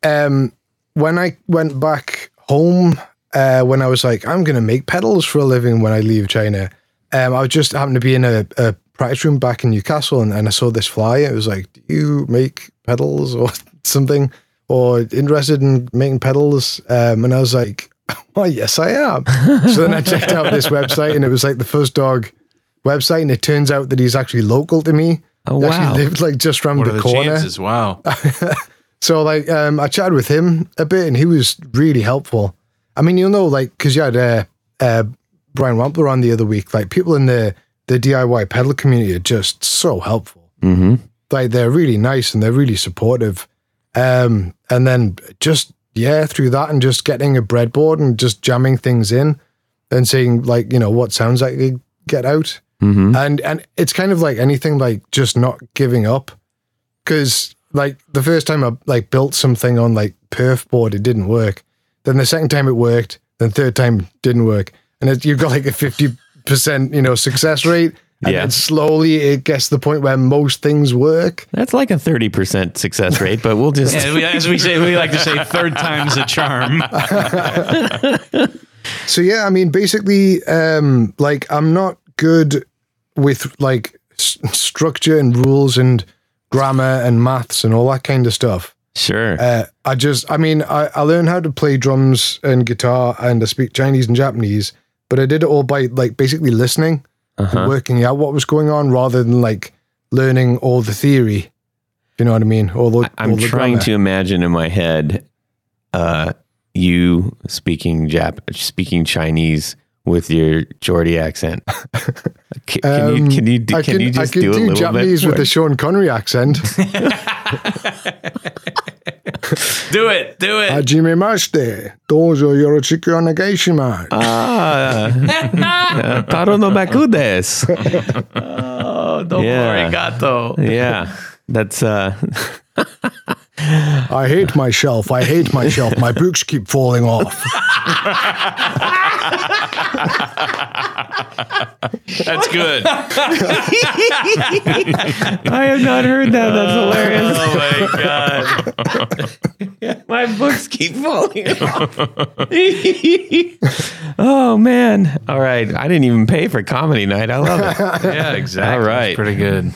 S4: um, when I went back home, uh, when I was like, I'm going to make pedals for a living when I leave China, um, I was just happened to be in a, a practice room back in Newcastle, and, and I saw this flyer. It was like, "Do you make pedals or something, or interested in making pedals?" Um, and I was like, "Oh yes, I am." so then I checked out this website, and it was like the Fuzzdog website, and it turns out that he's actually local to me.
S1: Oh,
S4: He
S1: wow.
S4: actually lived like just around
S3: What
S4: the,
S3: are the
S4: corner.
S3: chances? Wow.
S4: So like um, I chatted with him a bit, and he was really helpful. I mean, you'll know, like, because you had uh, uh, Brian Wampler on the other week. Like, people in the the DIY pedal community are just so helpful.
S1: Mm-hmm.
S4: Like, they're really nice and they're really supportive. Um, and then just yeah, through that and just getting a breadboard and just jamming things in and seeing like you know what sounds like they get out.
S1: Mm-hmm.
S4: And and it's kind of like anything, like just not giving up. Because like the first time I like built something on like perf board, it didn't work. Then the second time it worked. Then third time didn't work. And it, you've got like a fifty percent, you know, success rate. And
S1: Yeah.
S4: then slowly it gets to the point where most things work.
S1: That's like a 30% success rate, but we'll just.
S2: Yeah, we- as we say, we like to say, third time's a charm.
S4: So yeah, I mean, basically, um, like I'm not good with like s- structure and rules and grammar and maths and all that kind of stuff.
S1: Sure.
S4: Uh, I just, I mean, I, I learned how to play drums and guitar and I speak Chinese and Japanese, but I did it all by like basically listening
S1: Uh-huh.
S4: working out what was going on rather than like learning all the theory. You know what I mean? All the,
S1: I'm
S4: all the
S1: trying
S4: grammar.
S1: to imagine in my head uh, you speaking Jap, speaking Chinese with your Geordie accent. Can, can
S4: Um,
S1: you can you do,
S4: I
S1: can you just
S4: I can
S1: do a little
S4: Japanese
S1: bit?
S4: with the Sean Connery accent.
S2: Do it. Do it.
S4: Hajime mashite. Dojo yorochiku onegaishimasu.
S1: ah, uh, taro no baku desu.
S2: oh, don't
S1: Yeah.
S2: worry, gato.
S1: Yeah, that's uh,
S4: I hate myself. I hate myself. My books keep falling off.
S3: That's good.
S1: I have not heard that. That's oh, hilarious.
S2: Oh my god.
S1: My books keep falling off. oh man! All right, I didn't even pay for comedy night. I love it.
S2: Yeah, exactly.
S1: All right.
S3: Pretty good.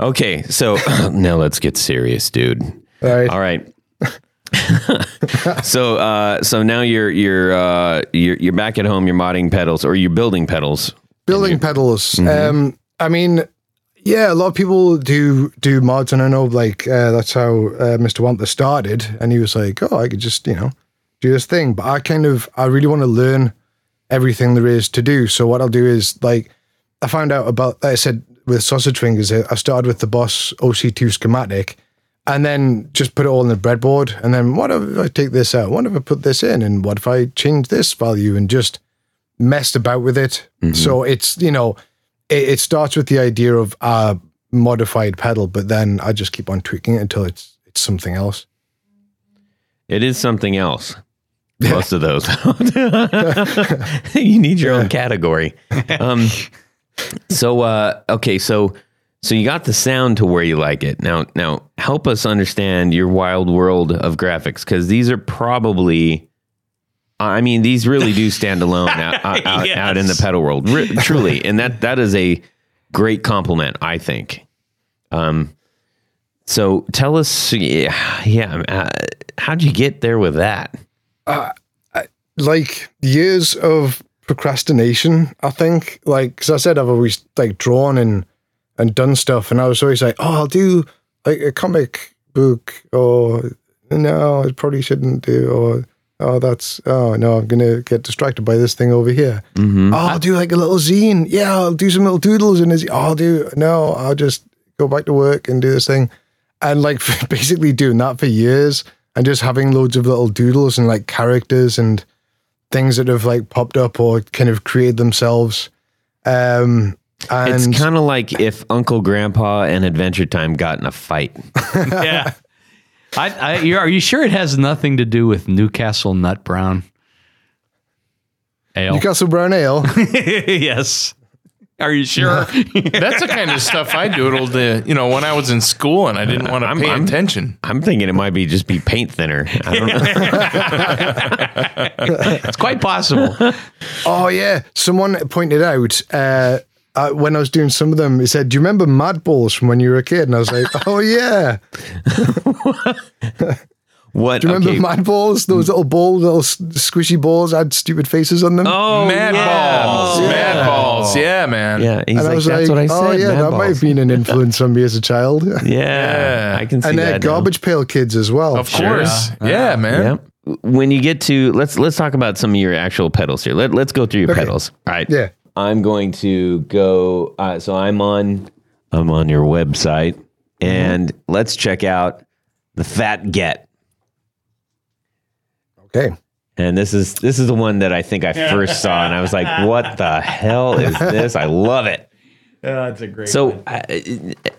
S1: Okay, so now let's get serious, dude.
S4: All right.
S1: All right. so uh so now you're you're uh you're you're back at home you're modding pedals or you're building pedals
S4: Building pedals. Um, I mean, yeah, a lot of people do do mods, and I know like uh, that's how uh, Mr. Wampler started, and he was like, "Oh, I could just you know do this thing," but I kind of I really want to learn everything there is to do. So what I'll do is like I found out about like I said with sausage fingers. I started with the Boss OC2 schematic. And then just put it all in the breadboard. And then what if I take this out? What if I put this in? And what if I change this value? And just messed about with it. So it's, you know, it, it starts with the idea of a modified pedal, but then I just keep on tweaking it until it's it's something else.
S1: it is something else most of those you need your own category um so uh okay so so you got the sound to where you like it. Now now help us understand your wild world of graphics because these are probably i mean these really do stand alone out, out, out, out in the pedal world. Re- truly. And that that is a great compliment i think. Um so tell us yeah, yeah uh, how'd you get there with that?
S4: Like years of procrastination. I think, like, because I said I've always like drawn and and done stuff, and I was always like, oh, I'll do like a comic book, or no, I probably shouldn't do, or oh, that's oh no, I'm gonna get distracted by this thing over here.
S1: Mm-hmm.
S4: Oh, I'll do like a little zine. Yeah, I'll do some little doodles in this. I'll do no, I'll just go back to work and do this thing, and like basically doing that for years. And just having loads of little doodles and like characters and things that have like popped up or kind of created themselves. Um, and
S1: It's kind of like if Uncle Grandpa and Adventure Time got in a fight.
S2: yeah. I, I, you're, you sure it has nothing to do with Newcastle Nut Brown Ale?
S4: Newcastle Brown Ale.
S2: yes. Are you sure?
S3: That's the kind of stuff I doodled, uh, you know, when I was in school and I didn't want to
S1: I'm-
S3: pay
S1: I'm-
S3: attention.
S1: I'm thinking it might be just be paint thinner. I don't know.
S2: it's quite possible.
S4: oh yeah, someone pointed out. Uh, uh, when I was doing some of them, he said, "Do you remember Mad Balls from when you were a kid?" And I was like, "Oh yeah."
S1: What?
S4: Do you remember
S1: okay.
S4: Mad Balls? Those little balls, little squishy balls, had stupid faces on them.
S1: Oh,
S3: Mad
S1: yeah.
S3: balls.
S1: Yeah.
S3: Mad balls. Yeah, man.
S1: Yeah, he's
S4: and
S1: like,
S4: I was
S1: that's
S4: like,
S1: what I said.
S4: "Oh yeah,
S1: Mad
S4: that might have been an influence on me as a child."
S1: Yeah,
S3: Yeah.
S1: I can see that.
S4: and
S1: that.
S4: they're
S1: now.
S4: garbage pail kids as well.
S3: Of course. Yeah, man.
S1: Yeah. When you get to let's let's talk about some of your actual pedals here. Let, let's go through your pedals. All right.
S4: Yeah.
S1: I'm going to go. Uh, so I'm on I'm on your website, and let's check out the Fat Get.
S4: Okay.
S1: And this is this is the one that I think I first saw, and I was like, "What the hell is this? I love it."
S3: that's a great
S1: So, uh,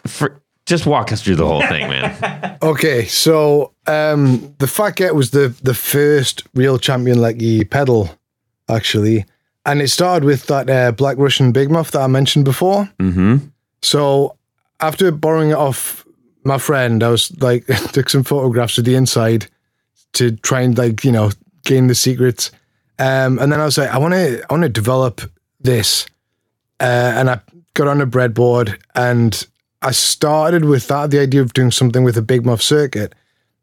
S1: for, just walk us through the whole thing, man.
S4: Okay, so um, the Fat Get was the the first real Champion Leccy pedal, actually, and it started with that uh, Black Russian Big Muff that I mentioned before.
S1: Mm-hmm.
S4: So after borrowing it off my friend, I was like took some photographs of the inside to try and like you know gain the secrets, um, and then I was like, I want to I want to develop this, uh, and I got on a breadboard and I started with that the idea of doing something with a big muff circuit,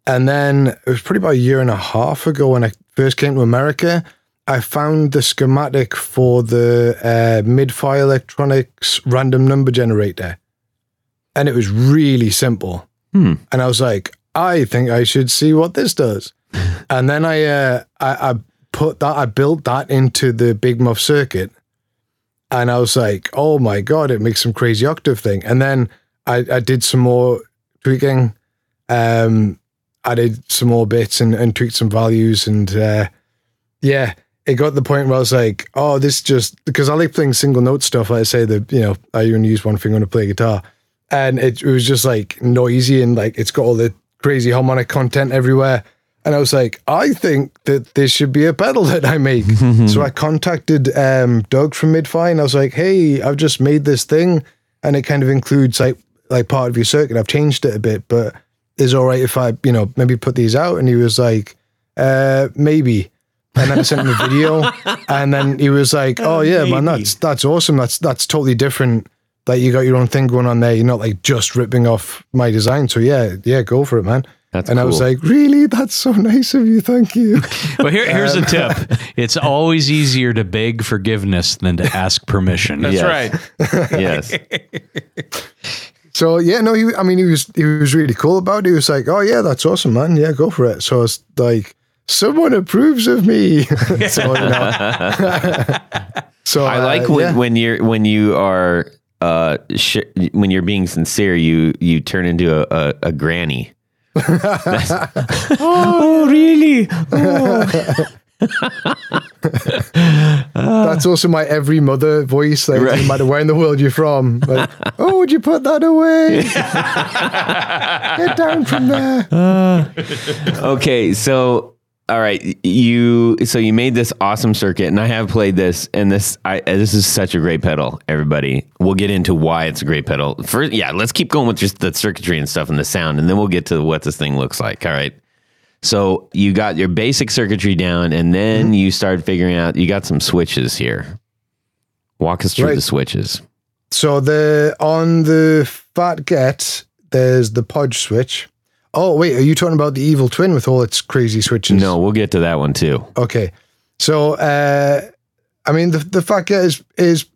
S4: and then it was probably about a year and a half ago when I first came to America. I found the schematic for the uh, Mid-Fi Electronics random number generator, and it was really simple.
S1: Hmm.
S4: And I was like, I think I should see what this does. and then I, uh, I, I put that, I built that into the Big Muff circuit, and I was like, oh my god, it makes some crazy octave thing. And then I, I did some more tweaking, um, added some more bits and, and tweaked some values, and uh, yeah, it got to the point where I was like, oh, this just because I like playing single note stuff. I say that you know I only use one finger to play guitar, and it, it was just like noisy and like it's got all the crazy harmonic content everywhere. And I was like, I think that this should be a pedal that I make. so I contacted um, Doug from Mid-Fi and I was like, hey, I've just made this thing and it kind of includes like like part of your circuit. I've changed it a bit, but is all right if I, you know, maybe put these out? And he was like, uh, maybe. And then I sent him a video, and then he was like, "Oh yeah, man, that's that's awesome. That's that's totally different. That you got your own thing going on there. You're not like just ripping off my design. So yeah, yeah, go for it, man."
S1: That's
S4: and I was like, "Really? That's so nice of you. Thank you."
S2: Well, here, here's
S1: Um,
S2: a tip: it's always easier to beg forgiveness than to ask permission.
S3: That's
S1: Yes.
S3: right.
S1: yes.
S4: So yeah, no, he. I mean, he was he was really cool about it. He was like, "Oh yeah, that's awesome, man. Yeah, go for it." So I was like, "Someone approves of me." so you know. so
S1: I
S4: uh,
S1: like when,
S4: yeah.
S1: when you're when you are uh sh- when you're being sincere, you you turn into a, a, a granny. That's- oh really?
S4: That's also my every mother voice. Like,
S1: Right.
S4: no matter where in the world you're from. Like, oh, would you put that away? Get down from there.
S1: Okay, so all right, you so you made this awesome circuit, and I have played this, and this I this is such a great pedal. Everybody, we'll get into why it's a great pedal. First, yeah, let's keep going with just the circuitry and stuff and the sound, and then we'll get to what this thing looks like. All right. So you got your basic circuitry down, and then mm-hmm. you started figuring out you got some switches here. Walk us through
S4: Right.
S1: the switches.
S4: So the on the Fat Get, there's the Podge switch. Oh wait, are you talking about the Evil Twin with all its crazy switches?
S1: No, we'll get to that one too.
S4: Okay. So uh I mean the the Fat Get is is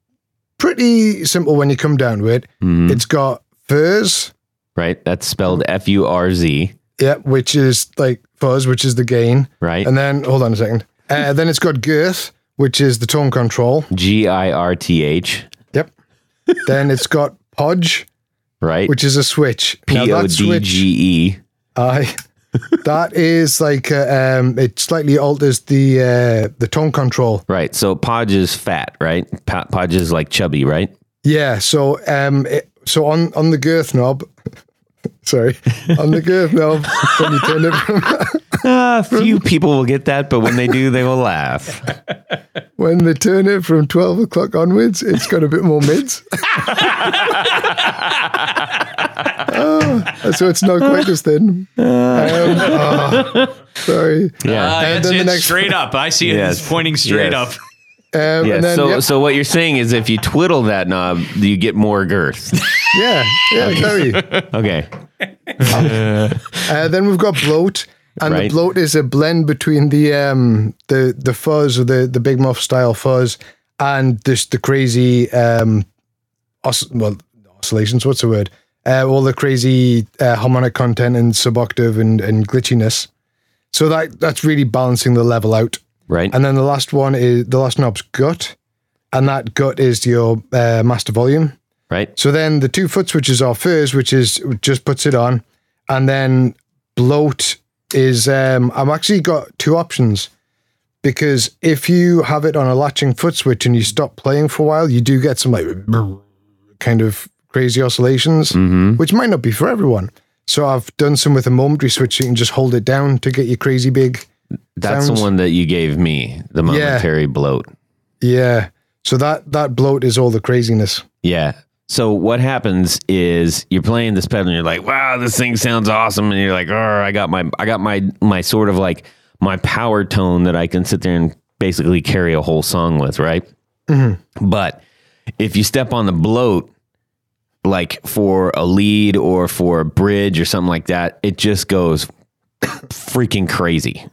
S4: pretty simple when you come down to it.
S1: Mhm.
S4: It's got fuzz,
S1: Right, that's spelled F U R Z.
S4: yeah, which is like fuzz, which is the gain.
S1: Right,
S4: And then hold on a second. Uh, then it's got girth, which is the tone control.
S1: G I R T H.
S4: Yep. then it's got podge,
S1: Right,
S4: which is a switch.
S1: P O D G E.
S4: I that is like uh, um, it slightly alters the uh, the tone control.
S1: Right. So Podge is fat, right? Podge is like chubby, right?
S4: Yeah. So um, it, so on on the girth knob. Sorry, on the girth knob when you turn it from
S1: A few people will get that, but when they do, they will laugh.
S4: when they turn it from twelve o'clock onwards, it's got a bit more mids. oh, so it's not quite as thin. Um, oh, sorry.
S1: Yeah.
S2: Uh,
S4: And
S2: it's,
S4: then the
S2: it's
S4: next-
S2: straight up. I see it.
S1: Yes.
S2: It's pointing straight
S1: Yes.
S2: up.
S4: Um,
S1: Yeah.
S4: and then,
S1: so
S4: yep,
S1: so what you're saying is if you twiddle that knob, you get more girth.
S4: yeah, yeah, very.
S1: okay.
S4: Uh, then we've got bloat, and
S1: Right.
S4: the bloat is a blend between the um the the fuzz or the the big muff style fuzz and this the crazy um os- well oscillations. What's the word? Uh, all the crazy uh, harmonic content and suboctave and and glitchiness. So that that's really balancing the level out.
S1: Right.
S4: And then the last one is the last knob's gut, and that gut is your uh, master volume.
S1: right.
S4: So then the two foot switches are first, which is just puts it on, and then bloat is um I'm actually got two options because if you have it on a latching foot switch and you stop playing for a while, you do get some like kind of crazy oscillations,
S1: Mm-hmm.
S4: which might not be for everyone. So I've done some with a momentary switch. So you can just hold it down to get your crazy big.
S1: That's
S4: sounds-
S1: the one that you gave me, the momentary bloat.
S4: Yeah. So that that bloat is all the craziness.
S1: Yeah. So what happens is you're playing this pedal and you're like, wow, this thing sounds awesome. And you're like, oh, I got my I got my my sort of like my power tone that I can sit there and basically carry a whole song with, right? Mm-hmm. But if you step on the bloat, like for a lead or for a bridge or something like that, it just goes freaking crazy.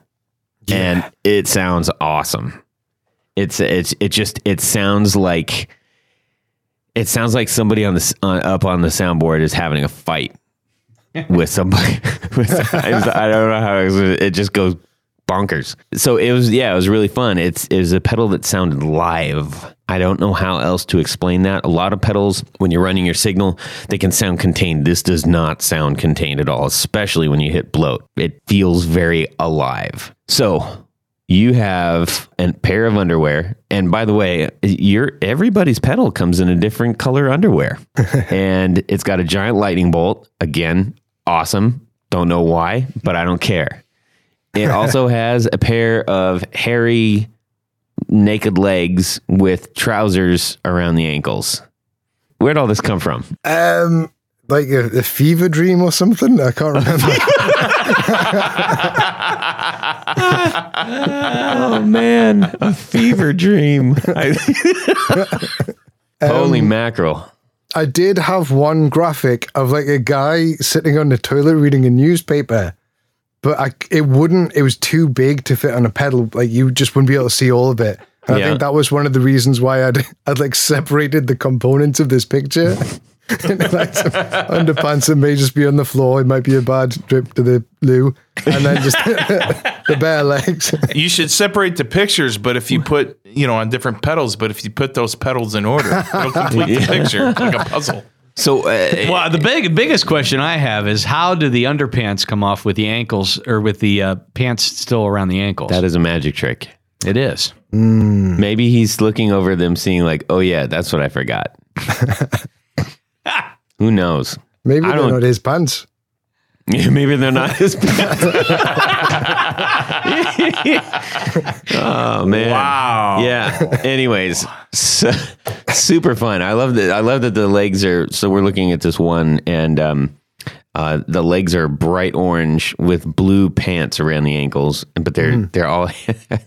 S1: And it sounds awesome. It's it's it just it sounds like it sounds like somebody on the up on the soundboard is having a fight with somebody. with, I, don't know how it, it just goes bonkers. So it was yeah, it was really fun. It's it was a pedal that sounded live. I don't know how else to explain that. A lot of pedals, when you're running your signal, they can sound contained. This does not sound contained at all, especially when you hit bloat. It feels very alive. So you have a pair of underwear. And by the way your everybody's pedal comes in a different color underwear. And it's got a giant lightning bolt. Again awesome. Don't know why but i don't care. It also has a pair of hairy naked legs with trousers around the ankles. Where'd all this come from?
S4: Um, like a, a fever dream or something. I can't remember.
S1: oh man a fever dream holy um, mackerel
S4: I did have one graphic of like a guy sitting on the toilet reading a newspaper, but I, it wouldn't. It was too big to fit on a pedal. Like you just wouldn't be able to see all of it. And
S1: Yeah.
S4: I think that was one of the reasons why I'd I'd like separated the components of this picture. like some underpants that may just be on the floor. It might be a bad trip to the loo, and then just the bare legs.
S3: You should separate the pictures, but if you put, you know, on different pedals, but if you put those pedals in order, it'll complete the picture like a puzzle.
S1: so uh,
S2: Well, the big biggest question I have is how do the underpants come off with the ankles or with the uh, pants still around the ankles?
S1: that is a magic trick
S2: it is.
S1: Maybe he's looking over them, seeing like, "Oh yeah, that's what I forgot." Who knows?
S4: Maybe
S1: I
S4: they're
S1: don't-
S4: not his pants.
S1: Maybe they're not his pants. oh man!
S3: Wow.
S1: Yeah. Anyways, so, super fun. I love that. I love that the legs are. So we're looking at this one, and um, uh, the legs are bright orange with blue pants around the ankles, but they're they're all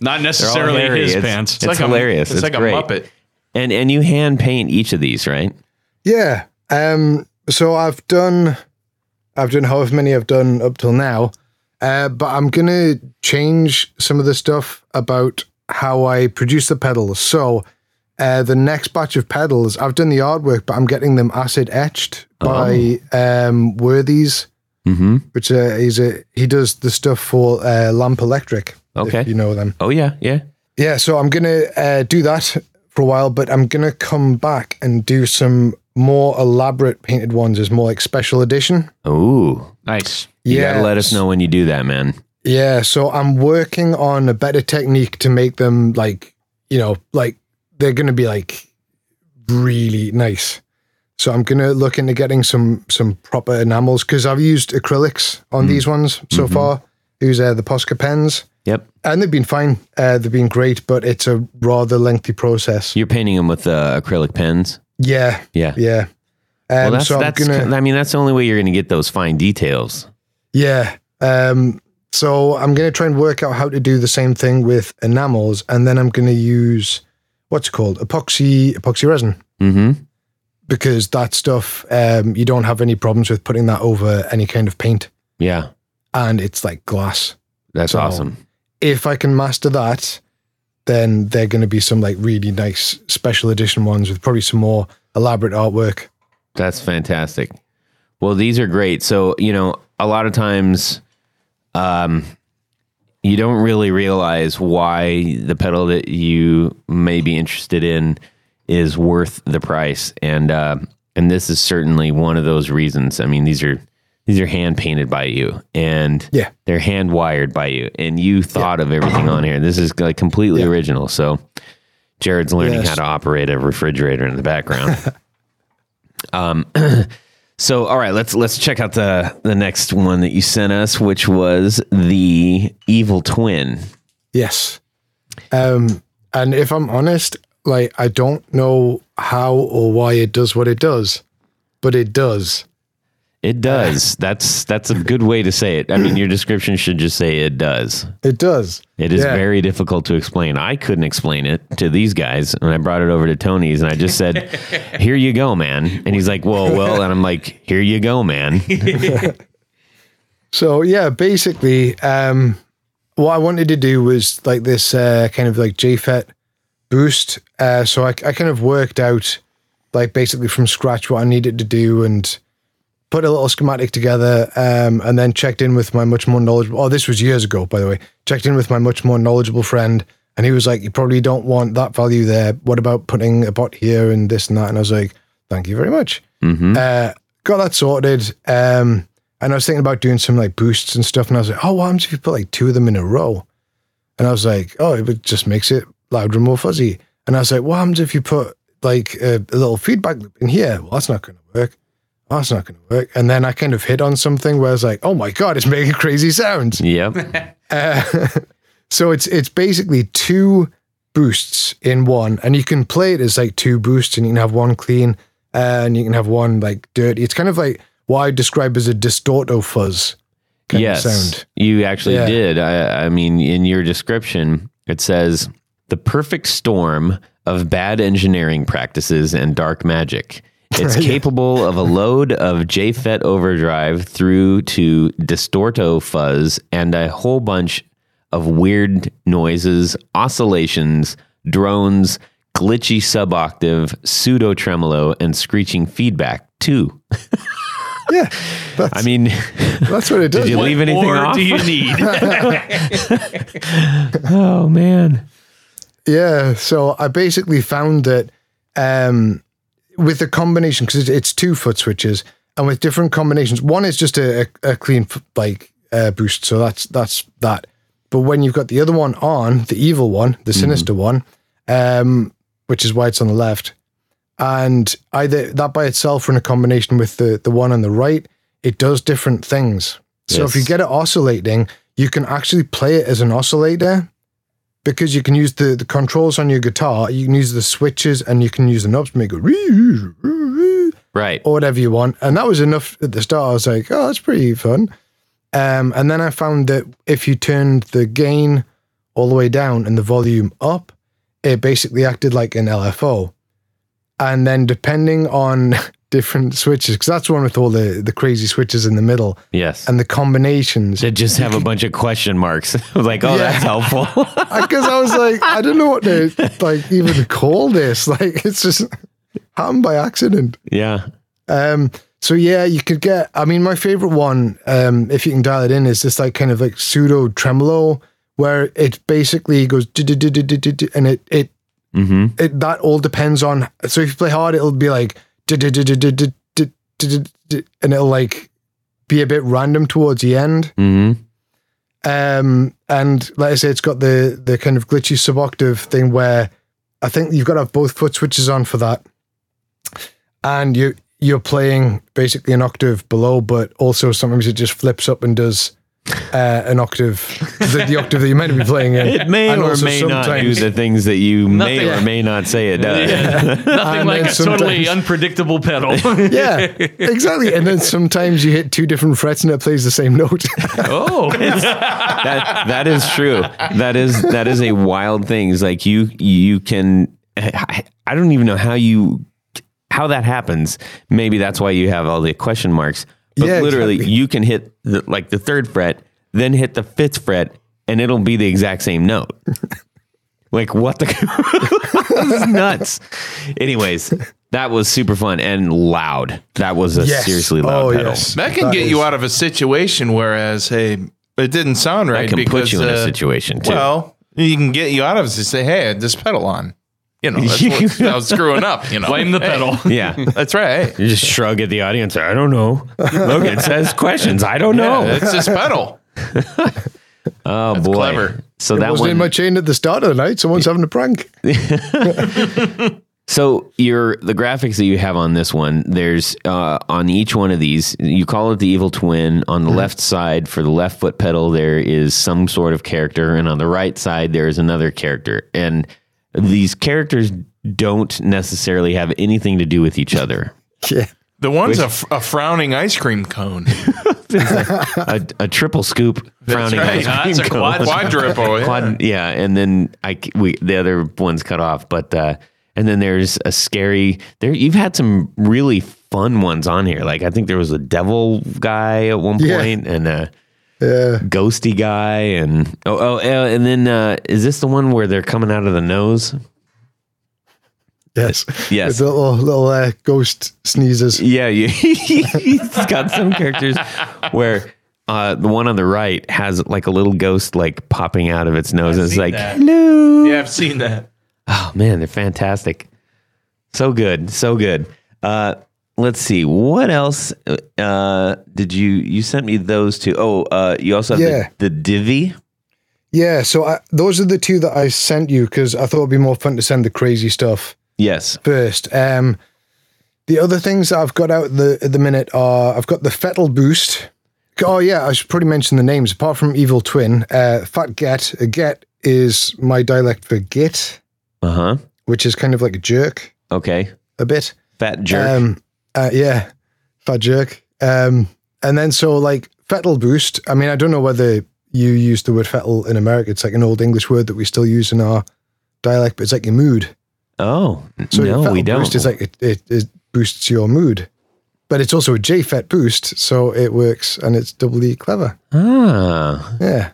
S2: Not necessarily
S1: hairy.
S2: his
S1: It's-
S2: pants.
S1: It's,
S3: like
S1: hilarious.
S3: A, it's, like
S1: great.
S3: a Muppet.
S1: And and you hand paint each of these, right?
S4: Yeah. Um. So I've done, I've done however many I've done up till now, uh, but I'm gonna change some of the stuff about how I produce the pedals. So, uh, the next batch of pedals, I've done the artwork, but I'm getting them acid etched by um Worthies,
S1: Mm-hmm.
S4: which uh, he's a he does the stuff for uh, Lamp Electric.
S1: Okay.
S4: you know them.
S1: Oh yeah, yeah.
S4: Yeah, so I'm gonna uh, do that for a while, but I'm gonna come back and do some more elaborate painted ones as more like special edition.
S1: Ooh,
S2: Nice.
S1: you gotta let us know when you do that, man.
S4: Yeah, so I'm working on a better technique to make them like, you know, like they're gonna be like really nice. So I'm gonna look into getting some some proper enamels because I've used acrylics on these ones so far. Use uh, the Posca pens,
S1: Yep.
S4: and they've been fine. Uh, they've been great, but it's a rather lengthy process.
S1: You're painting them with uh, acrylic pens.
S4: Yeah,
S1: Yeah.
S4: yeah. Um,
S1: Well, that's
S4: so
S1: that's.
S4: gonna,
S1: I mean, that's the only way you're gonna get those fine details.
S4: yeah. Um, so I'm gonna try and work out how to do the same thing with enamels, and then I'm gonna use what's it called epoxy epoxy resin
S1: Mm-hmm.
S4: because that stuff um, you don't have any problems with putting that over any kind of paint,
S1: Yeah,
S4: and it's like glass.
S1: that's
S4: So-
S1: awesome.
S4: If I can master that, then they're going to be some like really nice special edition ones with probably some more elaborate artwork.
S1: That's fantastic. Well, these are great. So, you know, a lot of times um you don't really realize why the pedal that you may be interested in is worth the price. And uh and this is certainly one of those reasons. I mean, these are these are hand painted by you and
S4: Yeah.
S1: they're hand wired by you and you thought of everything on here. This is like completely original. So Jared's learning
S4: Yes.
S1: how to operate a refrigerator in the background. um, so all right, let's let's check out the the next one that you sent us, which was the Evil Twin.
S4: Yes. Um, and if I'm honest, like I don't know how or why it does what it does, but it does.
S1: It does. That's that's a good way to say it. I mean, your description should just say it does.
S4: It does.
S1: It is
S4: Yeah.
S1: very difficult to explain. I couldn't explain it to these guys, and I brought it over to Tony's, and I just said, "Here you go, man." And he's like, "Well, well," and I'm like, "Here you go, man."
S4: So yeah, basically, um, what I wanted to do was like this uh, kind of like JFET boost. Uh, so I, I kind of worked out like basically from scratch what I needed to do and put a little schematic together um, and then checked in with my much more knowledgeable. Oh, this was years ago, by the way. Checked in with my much more knowledgeable friend. And he was like, You probably don't want that value there. What about putting a bot here and this and that? And I was like, Thank you very much. Uh, got that sorted. Um, and I was thinking about doing some like boosts and stuff. And I was like, Oh, what happens if you put like two of them in a row? And I was like, Oh, it just makes it louder and more fuzzy. And I was like, What happens if you put like a, a little feedback loop in here? Well, that's not going to work. Oh, that's not going to work. And then I kind of hit on something where I was like, oh my God, it's making crazy sounds.
S1: yep.
S4: So it's it's basically two boosts in one, and you can play it as like two boosts, and you can have one clean, uh, and you can have one like dirty. It's kind of like what I describe as a distorto fuzz kind
S1: yes,
S4: of sound.
S1: you actually
S4: Yeah.
S1: did. I, I mean, in your description, it says the perfect storm of bad engineering practices and dark magic. It's
S4: Yeah.
S1: capable of a load of JFET overdrive through to distorto fuzz and a whole bunch of weird noises, oscillations, drones, glitchy suboctave, pseudo tremolo, and screeching feedback too.
S4: Yeah, that's,
S1: I mean,
S4: that's what it does.
S1: did you leave anything
S2: Or
S1: off?
S2: do you need?
S1: oh man.
S4: Yeah, so I basically found that um, with the combination because it's, it's two foot switches, and with different combinations, one is just a, a, a clean f- like uh, boost, so that's that's that. But when you've got the other one on, the evil one, the sinister one, um, which is why it's on the left, and either that by itself or in a combination with the the one on the right, it does different things. So if you get it oscillating, you can actually play it as an oscillator because you can use the, the controls on your guitar, you can use the switches and you can use the knobs to make it
S1: Right.
S4: or whatever you want. And that was enough at the start. I was like, oh, that's pretty fun. Um, and then I found that if you turned the gain all the way down and the volume up, it basically acted like an LFO. And then depending on different switches because that's one with all the the crazy switches in the middle.
S1: Yes,
S4: and the combinations
S1: that just have a bunch of question marks. like, oh, that's helpful.
S4: Because I was like, I don't know what to like even call this. Like, it's just happened by accident.
S1: Yeah.
S4: Um. So yeah, you could get. I mean, my favorite one, um, if you can dial it in, is this like kind of like pseudo tremolo where it basically goes and it it.
S1: Mm-hmm.
S4: It, that all depends on. So if you play hard, it'll be like and it'll like be a bit random towards the end.
S1: hmm
S4: Um, and like I say, it's got the the kind of glitchy suboctave thing where I think you've got to have both foot switches on for that, and you you're playing basically an octave below, but also sometimes it just flips up and does uh, an octave, the, the octave that you meant to be playing in.
S1: It may
S4: And
S1: or may not do the things that you may or may not say it does.
S2: Nothing
S4: And
S2: like
S4: then
S2: a totally unpredictable pedal.
S4: Yeah, exactly. And then sometimes you hit two different frets and it plays the same note.
S2: oh,
S1: that that is true. That is that is a wild thing. It's like you you can I, I don't even know how you how that happens. Maybe that's why you have all the question marks. But
S4: Yeah,
S1: literally,
S4: exactly.
S1: you can hit the, like the third fret, then hit the fifth fret, and it'll be the exact same note. like what the? this is nuts. Anyways, that was super fun and loud. That was a
S4: Yes.
S1: seriously loud
S4: Oh,
S1: pedal.
S4: yes.
S3: That can
S4: That
S3: get
S4: is-
S3: you out of a situation. Whereas, hey, it didn't sound right.
S1: That can
S3: because,
S1: put you in a
S3: uh,
S1: situation too.
S3: Well, you can get you out of it to say, hey, this pedal on. You know, that's what, I was screwing up. You know,
S2: Blame the
S3: Hey,
S2: pedal.
S1: yeah.
S3: That's right.
S1: You just shrug at the audience. I don't know. Logan says questions. I don't
S3: yeah,
S1: know.
S3: it's this pedal.
S1: oh boy.
S3: clever.
S1: So
S4: It
S1: that
S4: wasn't
S1: one.
S4: in my chain at the start of the night. Someone's having a prank.
S1: so your the graphics that you have on this one, there's uh, on each one of these. You call it the evil twin. On the left side for the left foot pedal, there is some sort of character, and on the right side there is another character. And these characters don't necessarily have anything to do with each other.
S4: Yeah.
S3: The one's a, f- a frowning ice cream cone.
S1: a, a triple scoop frowning
S3: right.
S1: ice
S2: Uh,
S1: cream
S2: that's a
S1: cone.
S2: quad-
S3: Quadruple. Yeah.
S1: Quad, yeah, and then I c- we the other one's cut off, but uh, and then there's a scary. There you've had some really fun ones on here. Like I think there was a devil guy at one
S4: Yeah.
S1: point and a
S4: Yeah.
S1: ghosty guy, and oh oh, and then uh, is this the one where they're coming out of the nose?
S4: Yes.
S1: Yes.
S4: With little little uh, ghost sneezes.
S1: Yeah, you, he's got some characters where. Uh, the one on the right has like a little ghost like popping out of its nose. and it's like,
S3: that.
S1: hello.
S3: Yeah, I've seen that.
S1: Oh man, they're fantastic. So good, so good. Uh, let's see, what else uh, did you you sent me those two? Oh, uh, you also have
S4: Yeah.
S1: the, the Divi.
S4: Yeah. So I, those are the two that I sent you because I thought it'd be more fun to send the crazy stuff
S1: Yes.
S4: first. Um, the other things that I've got out the at the minute are I've got the Fettel Boost. Oh yeah, I should probably mention the names. Apart from Evil Twin, uh, Fat Get. A Get is my dialect for git,
S1: Uh huh.
S4: which is kind of like a jerk
S1: Okay.
S4: a bit.
S1: Fat jerk.
S4: Um, uh, yeah, fat jerk. Um, and then so like Fettel Boost. I mean, I don't know whether you use the word Fettel in America. It's like an old English word that we still use in our dialect, but it's like your mood.
S1: oh
S4: So
S1: no, we don't.
S4: Boost is like it, it, it boosts your mood, but it's also a JFET boost, so it works and it's doubly clever.
S1: ah.
S4: Yeah.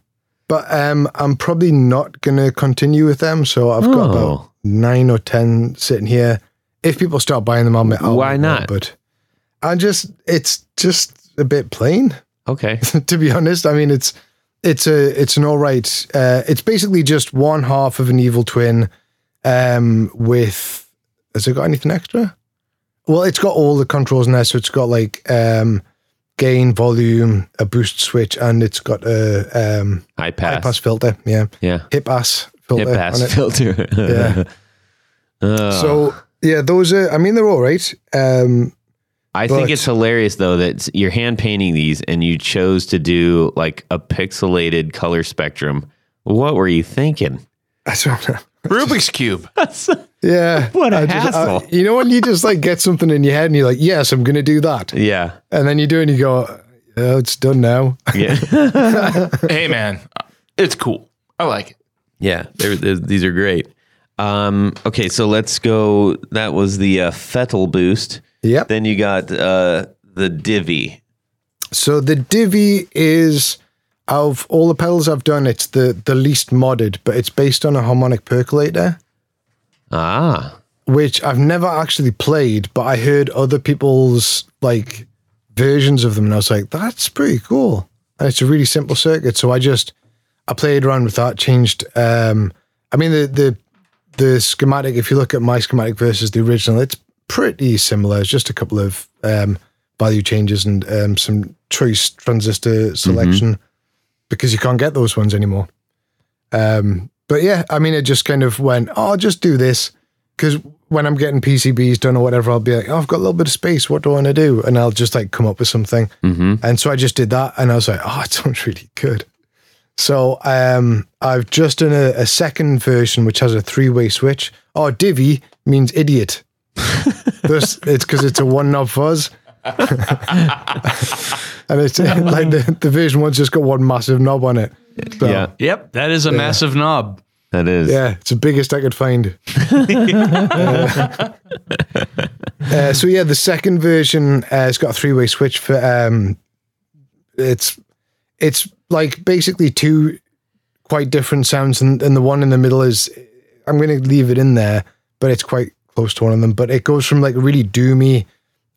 S4: But um, I'm probably not going to continue with them. So I've got
S1: Oh.
S4: about nine or 10 sitting here. If people start buying them, I'll I'll
S1: Why not?
S4: But I just, it's just a bit plain,
S1: Okay.
S4: to be honest. I mean, it's, it's a, it's an all right, uh, it's basically just one half of an evil twin um, with, has it got anything extra? Well, it's got all the controls in there. So it's got like um, gain, volume, a boost switch, and it's got a um,
S1: High
S4: high
S1: pass.
S4: pass filter. Yeah,
S1: Yeah.
S4: hip ass filter.
S1: Hip pass filter.
S4: Yeah.
S1: Oh.
S4: So yeah, those are. I mean, they're all right. Um,
S1: I think it's hilarious though that you're hand painting these and you chose to do like a pixelated color spectrum. What were you thinking?
S4: I don't know.
S3: Rubik's Cube.
S4: Yeah,
S1: What a
S4: I just- I-
S1: hassle.
S4: you know when you just like get something in your head and you're like, yes, I'm going to do that,
S1: yeah.
S4: and then you do it and you go, oh, it's done now.
S1: Yeah.
S3: hey, man, it's cool. I like it.
S1: yeah. They're, they're- these are great. Um, okay. So let's go. That was the uh, Fettel boost.
S4: yep.
S1: Then you got uh, the Divi.
S4: So the Divi is of all the pedals I've done, it's the the least modded, but it's based on a harmonic percolator.
S1: Ah.
S4: which I've never actually played, but I heard other people's like versions of them, and I was like, that's pretty cool. And it's a really simple circuit, so I just I played around with that, changed. Um, I mean the the the schematic. If you look at my schematic versus the original, it's pretty similar. It's just a couple of um, value changes and um, some choice transistor selection because you can't get those ones anymore. Um, but yeah, I mean, it just kind of went, oh, I'll just do this. Because when I'm getting PCBs done or whatever, I'll be like, oh, I've got a little bit of space. What do I want to do? And I'll just like come up with something. And so I just did that. And I was like, oh, it sounds really good. So um, I've just done a, a second version, which has a three way switch. Oh, Divi means idiot. Thus, it's because it's a one knob fuzz. and it's like the, the version one's just got one massive knob on it. So,
S1: Yeah.
S2: Yep, that is a massive knob.
S1: That is.
S4: Yeah, it's the biggest I could find. Uh, uh, so yeah, the second version uh, has got a three-way switch for. Um, it's it's like basically two quite different sounds, and, and the one in the middle is. I'm going to leave it in there, but it's quite close to one of them. But it goes from like really doomy,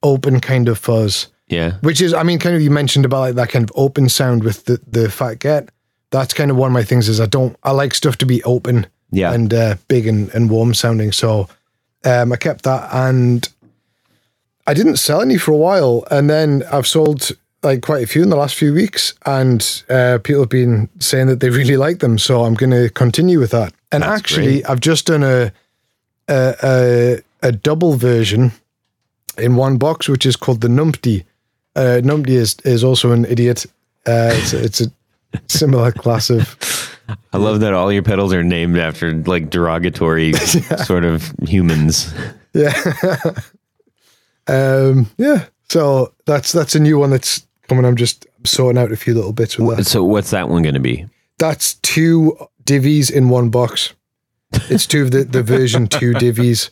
S4: open kind of fuzz,
S1: Yeah.
S4: which is, I mean, kind of you mentioned about like that kind of open sound with the the Fat Get. That's kind of one of my things is I don't I like stuff to be open
S1: Yeah.
S4: and uh, big and, and warm sounding. So um, I kept that and I didn't sell any for a while. And then I've sold like quite a few in the last few weeks. And uh, people have been saying that they really like them. So I'm going to continue with that. And
S1: That's
S4: actually, I've just done a, a, a, a double version in one box, which is called the Numpty. Uh, Numpty is, is also an idiot. Uh, it's, a, it's a similar class of
S1: I love that all your pedals are named after like derogatory sort of humans.
S4: Yeah. um, yeah. So that's that's a new one that's coming. I'm just sorting out a few little bits with that.
S1: So what's that one going to be?
S4: That's two divvies in one box. It's two of the, the version two divvies.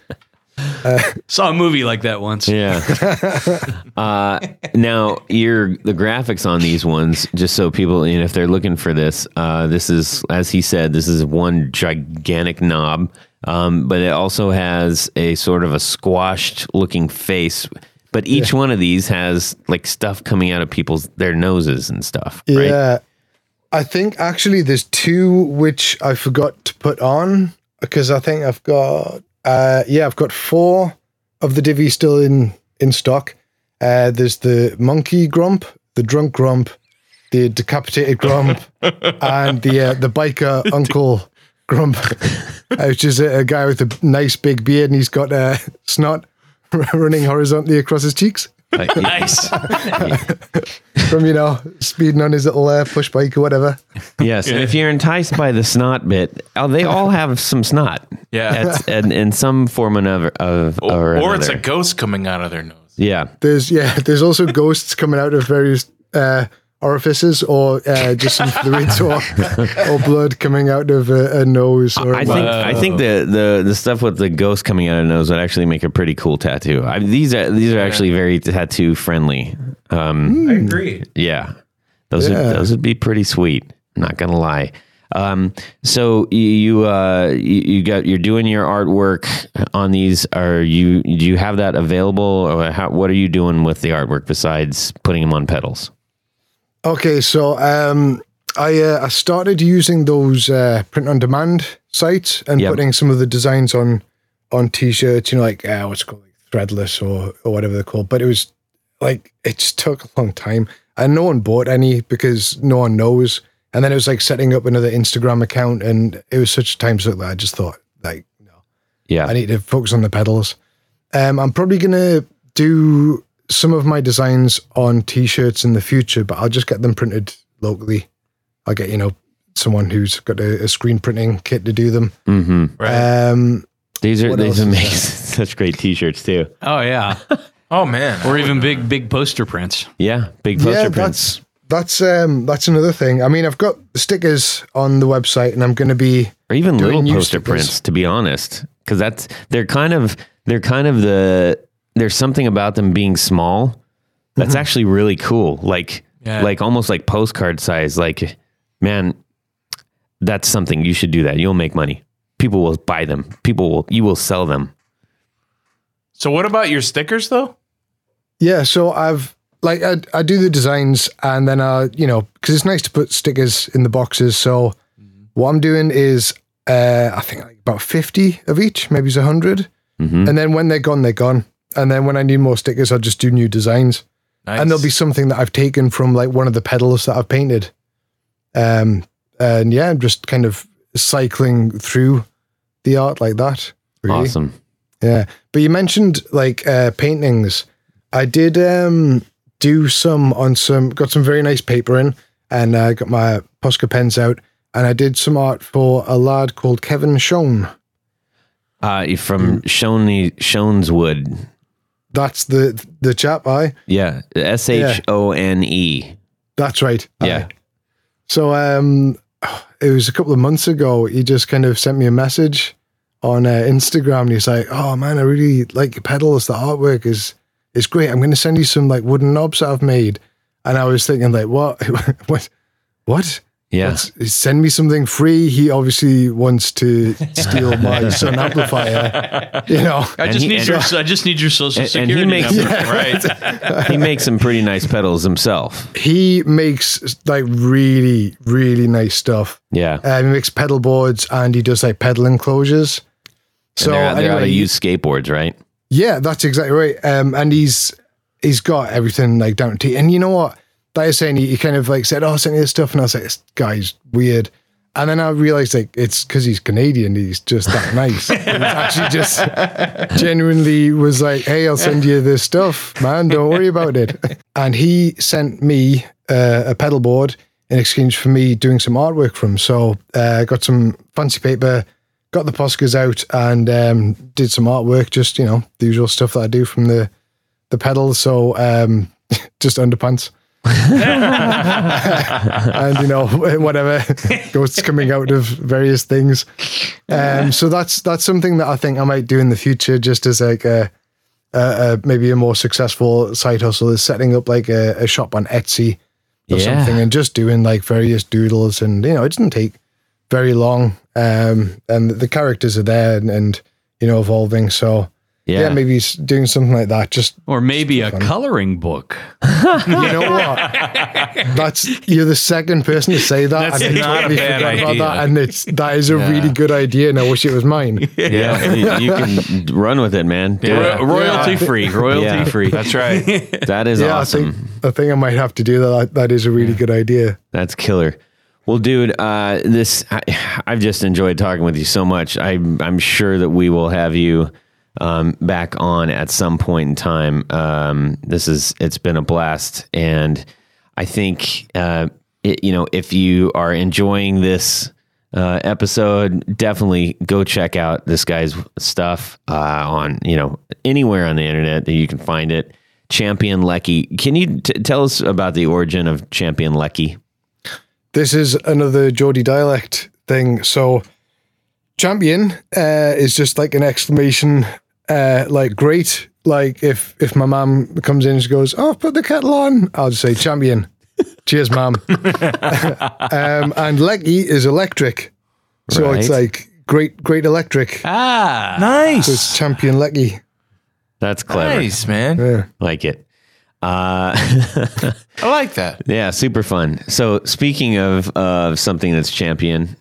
S2: Saw a movie like that once.
S1: Yeah. uh, now, your the graphics on these ones, just so people, you know, if they're looking for this, uh, this is, as he said, this is one gigantic knob, um, but it also has a sort of a squashed looking face. But each one of these has like stuff coming out of people's their noses and stuff. Right?
S4: Yeah. I think actually there's two which I forgot to put on because I think I've got uh yeah, I've got four of the divvy still in in stock. Uh there's the monkey grump, the drunk grump, the decapitated grump, and the uh, the biker uncle grump, which is a, a guy with a nice big beard and he's got uh, snot running horizontally across his cheeks
S1: Like,
S2: Nice.
S4: from you know speeding on his little uh, push bike or whatever.
S1: yes, and if you're enticed by the snot bit, oh, they all have some snot.
S3: Yeah.
S1: That's, and in some form or another of or,
S3: or, it's a ghost coming out of their nose.
S1: yeah.
S4: There's yeah, there's also ghosts coming out of various uh, orifices, or uh, just some fluids or, or blood coming out of a, a nose. Or
S1: I think I think the, the the stuff with the ghost coming out of the nose would actually make a pretty cool tattoo. I, these are these are actually very tattoo friendly. Um,
S3: I agree.
S1: yeah, those
S4: Yeah.
S1: would those would be pretty sweet. Not gonna lie. Um, so you you, uh, you you got you're doing your artwork on these. Are you do you have that available, or how, what are you doing with the artwork besides putting them on pedals?
S4: Okay, so um, I uh, I started using those uh, print on demand sites and
S1: Yep.
S4: putting some of the designs on on t-shirts. You know, like uh, what's called like threadless or or whatever they're called. But it was like it just took a long time, and no one bought any because no one knows. And then it was like setting up another Instagram account, and it was such a time suck that I just thought, like, no,
S1: Yeah,
S4: I need to focus on the pedals. Um, I'm probably gonna do some of my designs on t-shirts in the future, but I'll just get them printed locally. I'll get you know someone who's got a, a screen printing kit to do them.
S1: hmm
S3: Right.
S4: Um,
S1: these are
S4: What
S1: these
S4: else is
S1: make such great T-shirts too.
S2: Oh yeah.
S3: oh man.
S2: Or even big big poster prints.
S1: Yeah, big poster
S4: yeah,
S1: prints.
S4: that's that's um, that's another thing. I mean, I've got stickers on the website, and I'm going to be
S1: or even little poster
S4: stickers.
S1: prints to be honest because that's they're kind of they're kind of the there's something about them being small that's actually really cool like
S2: Yeah.
S1: like almost like postcard size like man that's something you should do that you'll make money people will buy them people will you will sell them
S3: So what about your stickers though?
S4: Yeah, so I've like I, I do the designs and then uh you know because it's nice to put stickers in the boxes. So what I'm doing is uh, I think like about fifty of each, maybe it's a 100
S1: Mhm.
S4: and then when they're gone, they're gone. And then when I need more stickers, I'll just do new designs,
S3: Nice.
S4: and there'll be something that I've taken from like one of the pedals that I've painted. Um, and yeah, I'm just kind of cycling through the art like that. Really.
S1: awesome
S4: Yeah. But you mentioned like uh, paintings. I did um, do some on some, got some very nice paper in, and I got my Posca pens out, and I did some art for a lad called Kevin Shone.
S1: uh from Shoney Shoneswood
S4: That's the the chap, I.
S1: yeah S H O N E
S4: That's right.
S1: Yeah.
S4: Aye. So um, it was a couple of months ago. He just kind of sent me a message on uh, Instagram. And he's like, "Oh man, I really like your pedals. The artwork is is great. I'm going to send you some like wooden knobs that I've made." And I was thinking, like, what, what, what?
S1: Yeah.
S4: Send me something free. He obviously wants to steal my Sunn amplifier. You know,
S2: I just
S1: he-
S2: need your I just need your social
S1: And- and he
S2: security
S1: makes-
S2: number.
S3: right.
S1: he makes some pretty nice pedals himself.
S4: he makes like really, really nice stuff.
S1: Yeah.
S4: Um, he makes pedal boards and he does like pedal enclosures. So
S1: and they're, they're out of
S4: anyway,
S1: used skateboards, right?
S4: yeah, that's exactly right. Um, and he's he's got everything like down to T. And you know what? Like I was saying, he, he kind of like said, "Oh, send me this stuff," and I was like, "This guy's weird." And then I realized like it's because he's Canadian. He's just that nice. It was actually just genuinely was like, "Hey, I'll send you this stuff, man. Don't worry about it." And he sent me uh, a pedal board in exchange for me doing some artwork for him. So uh, I got some fancy paper, got the Poscas out, and um, did some artwork. Just you know, the usual stuff that I do from the the pedals. So um, just underpants. and you know whatever ghosts coming out of various things. Um so that's that's something that i think i might do in the future just as like a, a, a maybe a more successful side hustle is setting up like a, a shop on etsy or
S1: Yeah.
S4: something and just doing like various doodles and you know it doesn't take very long. Um and the characters are there and, and you know evolving. So yeah.
S1: Yeah.
S4: maybe s- doing something like that just
S2: Or maybe a coloring book.
S4: you know what? That's you're the second person to say that.
S3: That's
S4: and I
S3: not a
S4: totally
S3: bad
S4: forgot about
S3: idea.
S4: that, and it's that is a really good idea, and I wish it was mine.
S1: Yeah. you, you can run with it, man. Do
S3: Yeah.
S1: it.
S2: Ro- royalty free. Royalty
S1: Yeah.
S2: free.
S3: That's right.
S1: That is
S4: yeah,
S1: awesome.
S4: I think I think I might have to do that. That is a really good idea.
S1: That's killer. Well, dude, uh, this I, I've just enjoyed talking with you so much. I, I'm sure that we will have you um, back on at some point in time. Um, this is it's been a blast, and I think uh, it, you know if you are enjoying this uh, episode, definitely go check out this guy's stuff uh, on you know anywhere on the internet that you can find it. Champion Leccy. Can you t- tell us about the origin of Champion Leccy?
S4: This is another Geordie dialect thing. So, champion uh, is just like an exclamation, uh, like great. Like if if my mum comes in, and she goes, "Oh, put the kettle on," I'll just say champion. Cheers, mum. um, and leccy is electric, so it's like great, great electric.
S2: Ah.
S3: nice.
S4: It's champion leccy.
S1: That's clever.
S3: Nice, man.
S4: Yeah.
S1: Like it. Uh,
S3: I like that.
S1: yeah, super fun. So speaking of of something that's champion,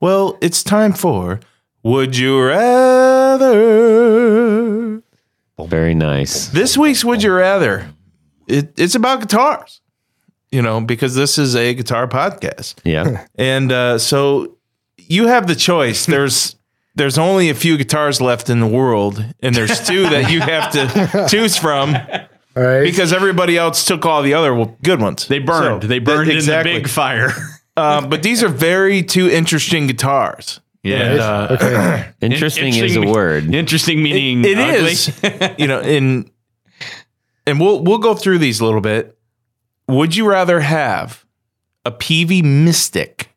S3: Well, it's time for Would You Rather?
S1: very nice.
S3: This week's Would You Rather, it, it's about guitars, you know, because this is a guitar podcast.
S1: Yeah.
S3: And uh, so you have the choice. There's there's only a few guitars left in the world, and there's two that you have to choose from
S4: All right.
S3: because everybody else took all the other good ones.
S2: They burned.
S3: So,
S2: they burned
S3: th- exactly.
S2: in the big fire.
S3: Uh, but these are very two interesting guitars. And, uh,
S4: okay.
S1: Interesting, is a word.
S2: Interesting meaning
S3: It
S2: ugly.
S3: is, you know, in and we'll we'll go through these a little bit. Would you rather have a Peavey Mystic,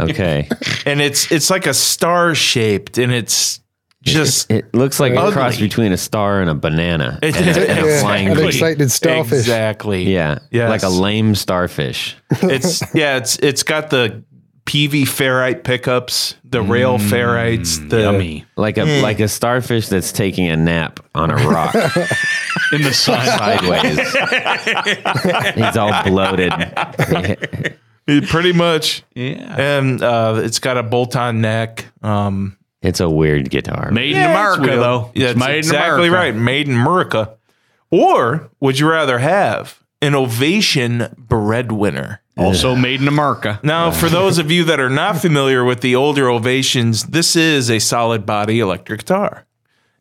S1: Okay.
S3: and it's it's like a star shaped, and it's just
S1: It looks like a cross between a star and a banana and, a, and a flying
S4: an excited starfish.
S3: exactly,
S1: Yeah.
S3: Yes.
S1: Like a lame starfish.
S3: It's yeah, it's it's got the Peavey ferrite pickups, the rail ferrites, the
S2: Yummy.
S1: Like a like a starfish that's taking a nap on a rock
S2: In the sun.
S1: sideways. He's all bloated.
S3: pretty much.
S2: yeah.
S3: And uh, it's got a bolt-on neck. Um,
S1: It's a weird guitar.
S2: Made
S3: Yeah,
S2: in
S3: it's
S2: America,
S3: real.
S2: though.
S3: Yeah,
S2: It's
S3: it's
S2: made
S3: exactly
S2: in America.
S3: right. Made in America. Or would you rather have an Ovation breadwinner?
S2: Also made in America.
S3: Now, for those of you that are not familiar with the older Ovations, this is a solid body electric guitar.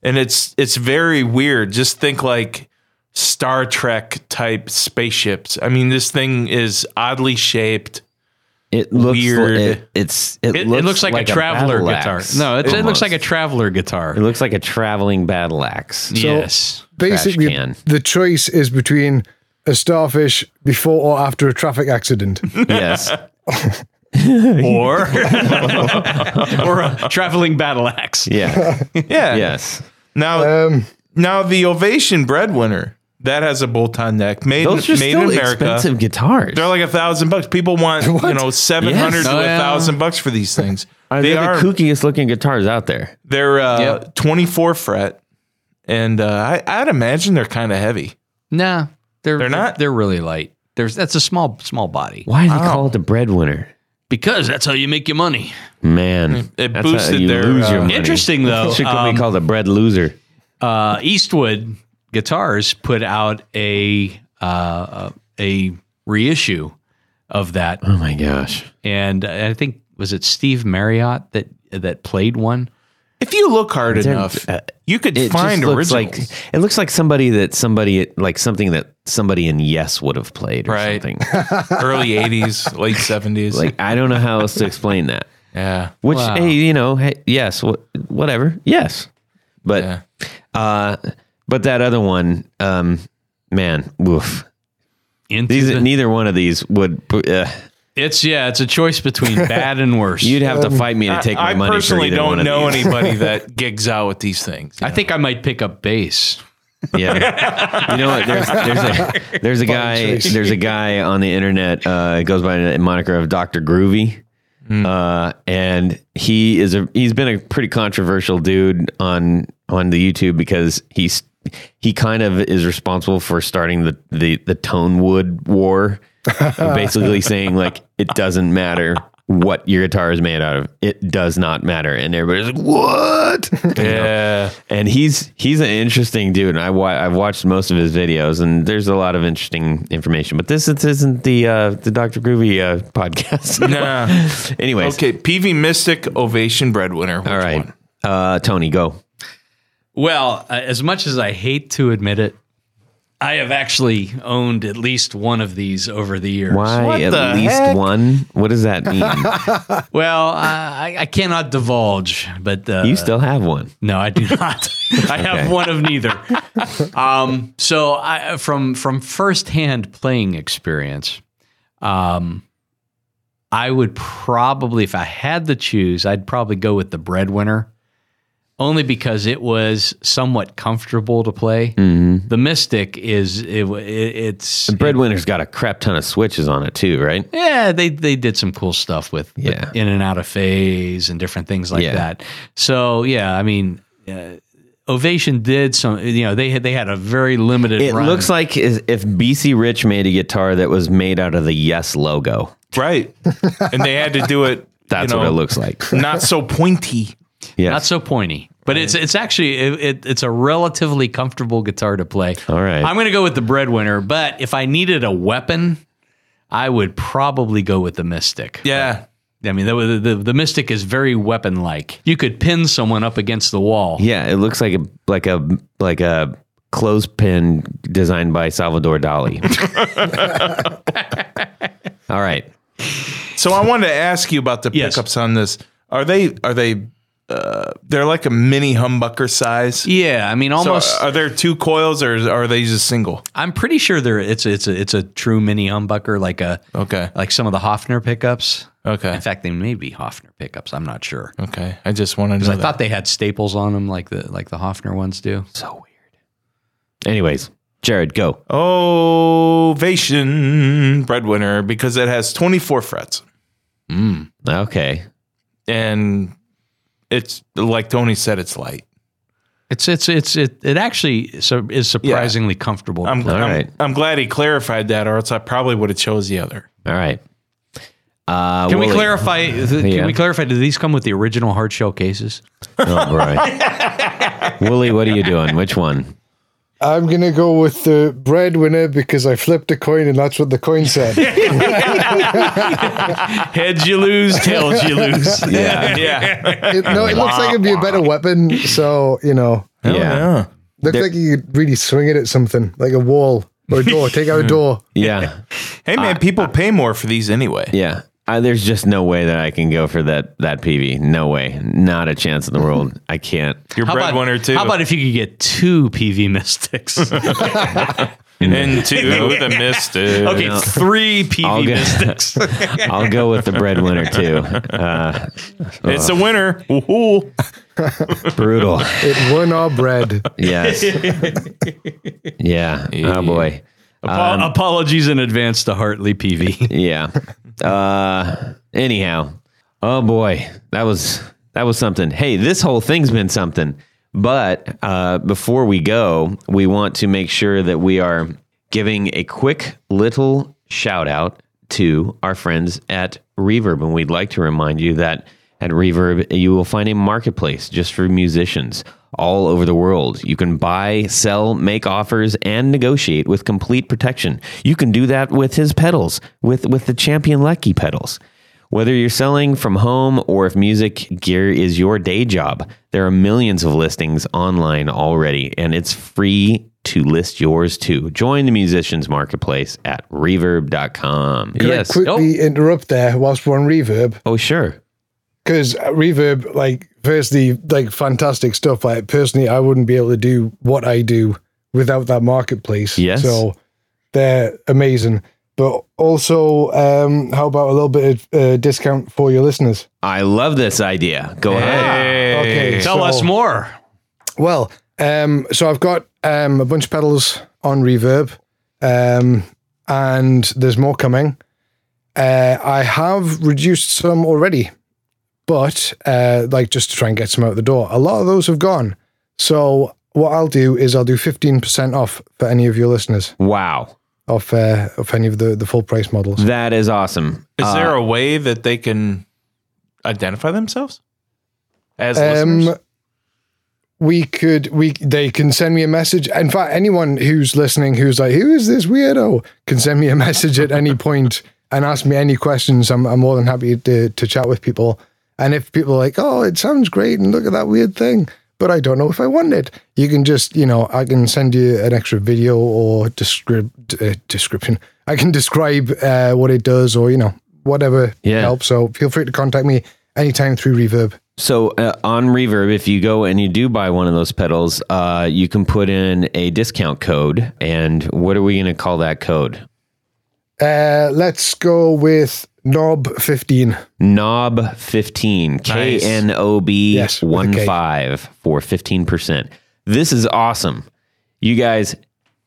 S3: And it's it's very weird. Just think like Star Trek type spaceships. I mean, this thing is oddly shaped.
S1: It looks
S3: Weird.
S1: It, it's it,
S2: It,
S1: looks,
S2: it looks like, a traveler
S1: battle
S2: guitar.
S1: axe,
S2: No, it's, it looks like a traveler guitar.
S1: It looks like a traveling battle axe.
S2: yes.
S4: Basically, the choice is between a starfish before or after a traffic accident.
S1: yes.
S2: or or a traveling battle axe.
S1: Yeah.
S3: Yeah.
S1: yes.
S3: Now,
S4: Um,
S3: now the Ovation breadwinner that has a bolt-on neck made
S1: Those are
S3: made
S1: still
S3: in America.
S1: expensive guitars.
S3: They're like a thousand bucks. People want you know seven hundred
S1: Yes.
S3: to
S2: Oh,
S3: a
S2: yeah.
S3: thousand bucks for these things.
S1: Are
S3: they
S1: they
S3: are
S1: the kookiest looking guitars out there?
S3: they're uh,
S2: Yep.
S3: twenty four fret, and uh, I, I'd imagine they're kind of heavy.
S2: Nah, they're
S3: They're not?
S2: They're really light. There's that's a small small body
S1: Why do they call it the breadwinner?
S2: because that's how you make your money.
S1: Man,
S3: It
S1: that's how
S3: boosted
S1: you
S3: their,
S1: lose your
S3: uh,
S1: money.
S2: Interesting though.
S1: It should
S2: um,
S1: be called a bread loser.
S2: uh, Eastwood Guitars put out a uh, a reissue of that,
S1: Oh my gosh.
S2: and I think was it Steve Marriott that that played one.
S3: If you look hard
S1: They're-
S3: enough,
S1: uh,
S3: you could
S1: It
S3: find
S1: just looks
S3: originals.
S1: like it looks like somebody that somebody like something that somebody in Yes would have played or
S3: Right.
S1: something.
S3: early eighties, late seventies.
S1: like I don't know how else to explain that.
S3: yeah,
S1: Which
S2: Wow.
S1: hey, you know, hey, yes, wh- whatever, yes, but
S3: yeah.
S1: uh, but that other one, um, man, woof.
S2: Into
S1: These
S2: the-
S1: neither one of these would. Uh,
S2: it's yeah, it's a choice between bad and worse.
S1: you'd have to fight me to take my
S3: I
S1: money.
S3: personally
S1: for either one
S3: don't
S1: of
S3: know
S1: these.
S3: anybody that gigs out with these things.
S2: I think I might pick up bass.
S1: Yeah, you know what? There's there's a there's a guy
S4: choice.
S1: there's a guy on the internet. Uh, it goes by the moniker of Doctor Groovy, uh, and he is a he's been a pretty controversial dude on on the YouTube because he's he kind of is responsible for starting the the the tone wood war, basically saying like it doesn't matter what your guitar is made out of. It does not matter. And everybody's like, what?
S3: Yeah.
S1: and he's he's an interesting dude. And I wa- I've watched most of his videos, and there's a lot of interesting information. But this, this isn't the uh, the Dr. Groovy uh, podcast.
S3: Nah.
S1: Anyways,
S3: Okay, Peavey Mystic Ovation breadwinner.
S1: all right, uh, Tony, go.
S2: Well, uh, as much as I hate to admit it, I have actually owned at least one of these over the years.
S1: Why
S3: What
S1: at
S3: the
S1: least
S3: heck?
S1: one? What does that mean?
S2: Well, uh, I, I cannot divulge, but uh,
S1: you still have one.
S2: No, I do not. I have one of neither. Um, so I, from from firsthand playing experience, um, I would probably, if I had to choose, I'd probably go with the breadwinner, only because it was somewhat comfortable to play. The Mystic is it, it, it's
S1: The breadwinner's got a crap ton of switches on it too, right?
S2: yeah, they they did some cool stuff with, with
S1: Yeah.
S2: in and out of phase and different things like
S1: Yeah.
S2: that. So yeah, I mean, uh, Ovation did some. You know, they had they had a very limited.
S1: It
S2: run.
S1: looks like if BC Rich made a guitar that was made out of the Yes logo.
S3: Right. and they had to do it.
S1: That's
S3: you know,
S1: what it looks like.
S3: Not so pointy.
S1: Yeah.
S2: not so pointy, but it's it's actually it, it, it's a relatively comfortable guitar to play.
S1: All right.
S2: I'm going to go with the breadwinner, but if I needed a weapon, I would probably go with the Mystic.
S3: Yeah.
S2: I mean, the, the, the Mystic is very weapon like. You could pin someone up against the wall.
S1: Yeah, it looks like a like a like a clothespin designed by Salvador Dali. All right.
S3: So I wanted to ask you about the
S2: Yes.
S3: pickups on this. Are they are they uh, they're like a mini humbucker size?
S2: Yeah, I mean,
S3: So
S2: almost.
S3: are there two coils or are they just single?
S2: I'm pretty sure there it's a, it's a it's a true mini humbucker, like a
S3: Okay.
S2: like some of the Hofner pickups.
S3: Okay.
S2: In fact, they may be Hofner pickups. I'm not sure
S3: Okay. I just wanted to
S2: I
S3: that.
S2: thought they had staples on them, like the like the Hofner ones do.
S1: So weird. Anyways, Jared, go.
S3: Ovation breadwinner because it has 24 frets
S1: Okay.
S3: and it's like Tony said, it's light.
S2: It's it's it's it it actually is surprisingly comfortable. to
S3: I'm.
S1: All
S3: I'm,
S1: right.
S3: I'm glad he clarified that, or else I probably would have chose the other.
S1: All right. Uh,
S2: Can we
S1: Wooly-
S2: clarify? Can
S1: Yeah.
S2: we clarify? Do these come with the original hard shell cases?
S1: Oh, boy. Wooly, what are you doing? Which one?
S4: I'm gonna go with the breadwinner because I flipped a coin and that's what the coin said.
S2: Heads you lose, tails you lose.
S1: Yeah.
S3: Yeah.
S4: It, no, it looks like it'd be a better weapon. So you know,
S1: yeah.
S4: looks like you could really swing it at something like a wall or a door. Take out a door.
S1: Yeah.
S3: Hey man, people pay more for these anyway.
S1: Yeah. Uh, there's just no way that I can go for that that Peavey. No way. Not a chance in the world. I can't.
S3: Your
S2: How about,
S3: breadwinner too.
S2: how about if you could get two Peavey Mystics?
S3: And two, the Mystic.
S2: Okay, three Peavey
S1: I'll go-
S2: Mystics.
S1: I'll go with the breadwinner too. Uh,
S3: It's a winner. Ooh.
S1: brutal.
S4: It won all bread.
S1: Yes. Yeah. Oh boy.
S2: Apo- apologies in advance to Hartley Peavey.
S1: Yeah. Uh anyhow. Oh boy. That was that was something. Hey, this whole thing's been something. But uh before we go, we want to make sure that we are giving a quick little shout out to our friends at Reverb and we'd like to remind you that at Reverb you will find a marketplace just for musicians all over the world. You can buy, sell, make offers, and negotiate with complete protection. You can do that with his pedals, with, with the Champion Leccy pedals. Whether you're selling from home or if music gear is your day job, there are millions of listings online already, and it's free to list yours too. Join the musicians marketplace at reverb.com.
S4: Can
S1: yes.
S4: I quickly oh. interrupt there whilst we're on reverb?
S1: oh, sure.
S4: Because reverb, like, firstly, like, fantastic stuff. Like, personally, I wouldn't be able to do what I do without that marketplace.
S1: Yes.
S4: So they're amazing. But also, um, how about a little bit of uh, discount for your listeners?
S1: I love this idea. Go ahead.
S4: Okay.
S2: Tell
S4: so-
S2: us more.
S4: Well, um, so I've got um, a bunch of pedals on reverb, um, and there's more coming. Uh, I have reduced some already, but uh, like just to try and get some out the door. A lot of those have gone. So what I'll do is I'll do fifteen percent off for any of your listeners
S1: Wow.
S4: off uh, of any of the the full price models.
S1: That is awesome.
S3: Is
S1: Uh,
S3: there a way that they can identify themselves as
S4: Um,
S3: listeners?
S4: we could we they can send me a message. In fact, anyone who's listening who's like, "Who is this weirdo?" can send me a message at any point and ask me any questions. I'm I'm more than happy to to chat with people. And if people are like, "Oh, it sounds great," and look at that weird thing, but I don't know if I want it, you can just you know I can send you an extra video or descrip- uh, description. I can describe uh, what it does or you know whatever
S1: Yeah.
S4: helps. So feel free to contact me anytime through Reverb.
S1: So uh, on Reverb, if you go and you do buy one of those pedals, uh, you can put in a discount code. And what are we going to call that code?
S4: Uh, let's go with knob 15.
S1: Knob fifteen K N O B
S4: Yes, 1
S1: 5 for fifteen percent. This is awesome. You guys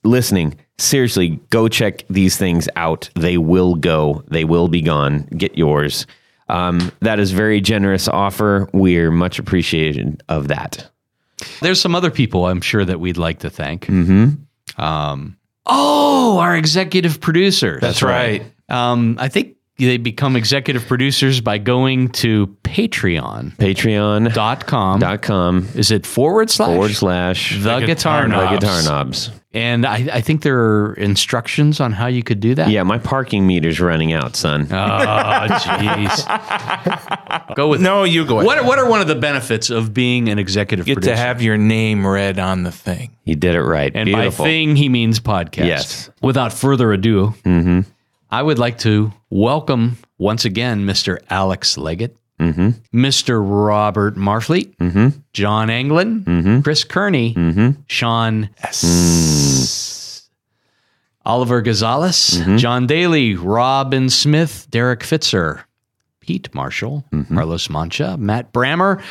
S1: listening, seriously, go check these things out. They will go. They will be gone. Get yours. Um, that is very generous offer. We're much appreciated of that.
S2: There's some other people I'm sure that we'd like to thank. Mm-hmm. Um, oh, our executive producers.
S3: That's right.
S2: Um, I think they become executive producers by going to Patreon. patreon.com.
S1: Patreon.com
S2: Is it forward slash?
S1: forward slash
S2: the, guitar,
S3: Guitar
S1: the guitar knobs.
S2: And I, I think there are instructions on how you could do that.
S1: Yeah, my parking meter's running out, son.
S2: Oh, jeez. Go with
S3: No, you go ahead.
S2: What, what are one of the benefits of being an executive
S3: Get
S2: producer?
S3: to have your name read on the thing.
S1: You did it right.
S2: and
S1: Beautiful.
S2: by thing, he means podcast.
S1: Yes.
S2: Without further ado, mm-hmm. I would like to welcome once again Mr. Alex Leggett, mm-hmm. Mr. Robert Marfleet, mm-hmm. John Anglin, mm-hmm. Chris Kearney, Sean S. Mm. Oliver Gonzalez, John Daly, Robin Smith, Derek Fitzer, Pete Marshall, Carlos Mancha, Matt Brammer,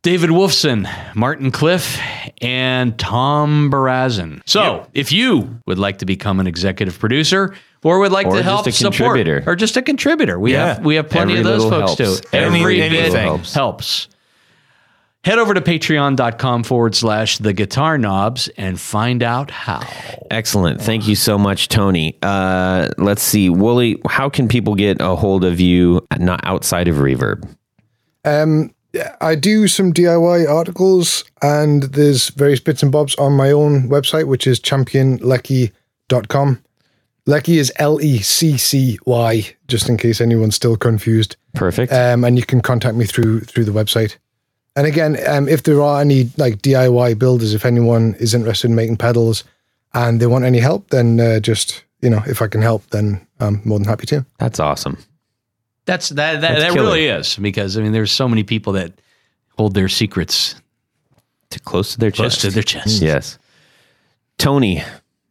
S2: David Wolfson, Martin Cliff, and Tom Barazin. So, if you would like to become an executive producer or would like
S1: Or
S2: to
S1: just
S2: help
S1: a
S2: support,
S1: contributor.
S2: or just a contributor, we
S3: Yeah.
S2: have we have plenty
S1: Every
S2: of those folks
S1: helps.
S2: too.
S3: Any-
S2: Every bit helps. helps. Head over to patreon.com forward slash the guitar knobs and find out how.
S1: Excellent. Thank you so much, Tony. Uh, let's see. Wooly, how can people get a hold of you not outside of Reverb?
S4: Um, I do some DIY articles and there's various bits and bobs on my own website, which is championleccy.com. Leccy is L E C C Y, just in case anyone's still confused.
S1: Perfect.
S4: Um, and you can contact me through through the website. And again, um, if there are any like DIY builders, if anyone is interested in making pedals and they want any help, then uh, just you know, if I can help, then I'm more than happy to.
S1: That's awesome.
S2: That's that that,
S1: That's
S2: that really is because I mean there's so many people that hold their secrets
S1: Too close to their chest.
S2: close
S1: chest.
S2: to their chest.
S1: Yes. Tony,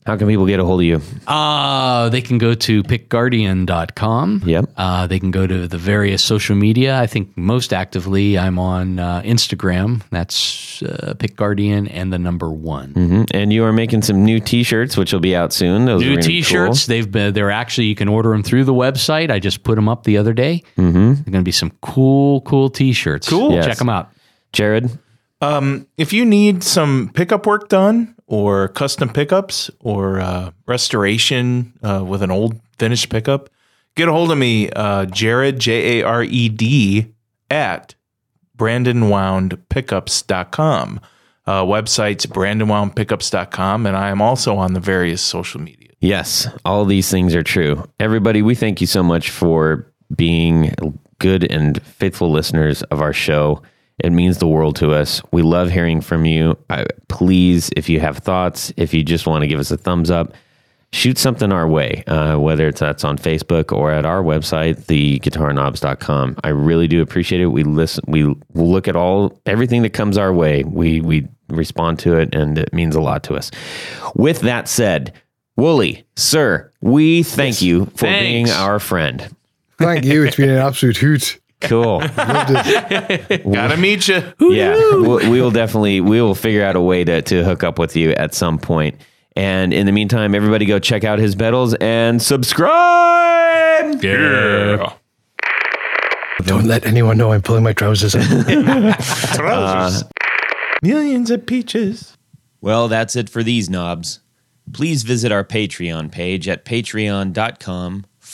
S1: How can people get a hold of you?
S2: Uh, they can go to pickguardian.com.
S1: Yep.
S2: Uh, they can go to the various social media. I think most actively I'm on uh, Instagram. That's uh, Pickguardian and the number one.
S1: hmm And you are making some new T-shirts, which will be out soon. Those
S2: New
S1: be cool.
S2: T-shirts. They've been. They're actually you can order them through the website. I just put them up the other day. Mm-hmm. They're going to be some cool, cool T-shirts.
S3: Cool.
S1: Yes.
S2: Check them out.
S1: Jared.
S3: Um, if you need some pickup work done or custom pickups or uh, restoration uh, with an old finished pickup, get a hold of me, uh, Jared, J A R E D, at brandonwoundpickups.com. Uh, website's brandonwoundpickups.com, and I am also on the various social media.
S1: Yes, all these things are true. Everybody, we thank you so much for being good and faithful listeners of our show. It means the world to us. We love hearing from you. I, please, if you have thoughts, if you just want to give us a thumbs up, shoot something our way, uh, whether it's that's on Facebook or at our website, theguitarknobs.com. I really do appreciate it. We listen, we look at all everything that comes our way. We we respond to it, and it means a lot to us. With that said, Wooly, sir, we thank you for
S2: Thanks.
S1: being our friend.
S4: Thank you. It's been an absolute hoot.
S1: Cool.
S3: Gotta meet you.
S1: yeah, we'll, we will definitely we will figure out a way to to hook up with you at some point. And in the meantime, everybody go check out his pedals and subscribe.
S3: Yeah.
S4: Don't let anyone know I'm pulling my trousers up.
S3: Uh, trousers. Millions of peaches.
S1: Well, that's it for these knobs. Please visit our Patreon page at patreon.com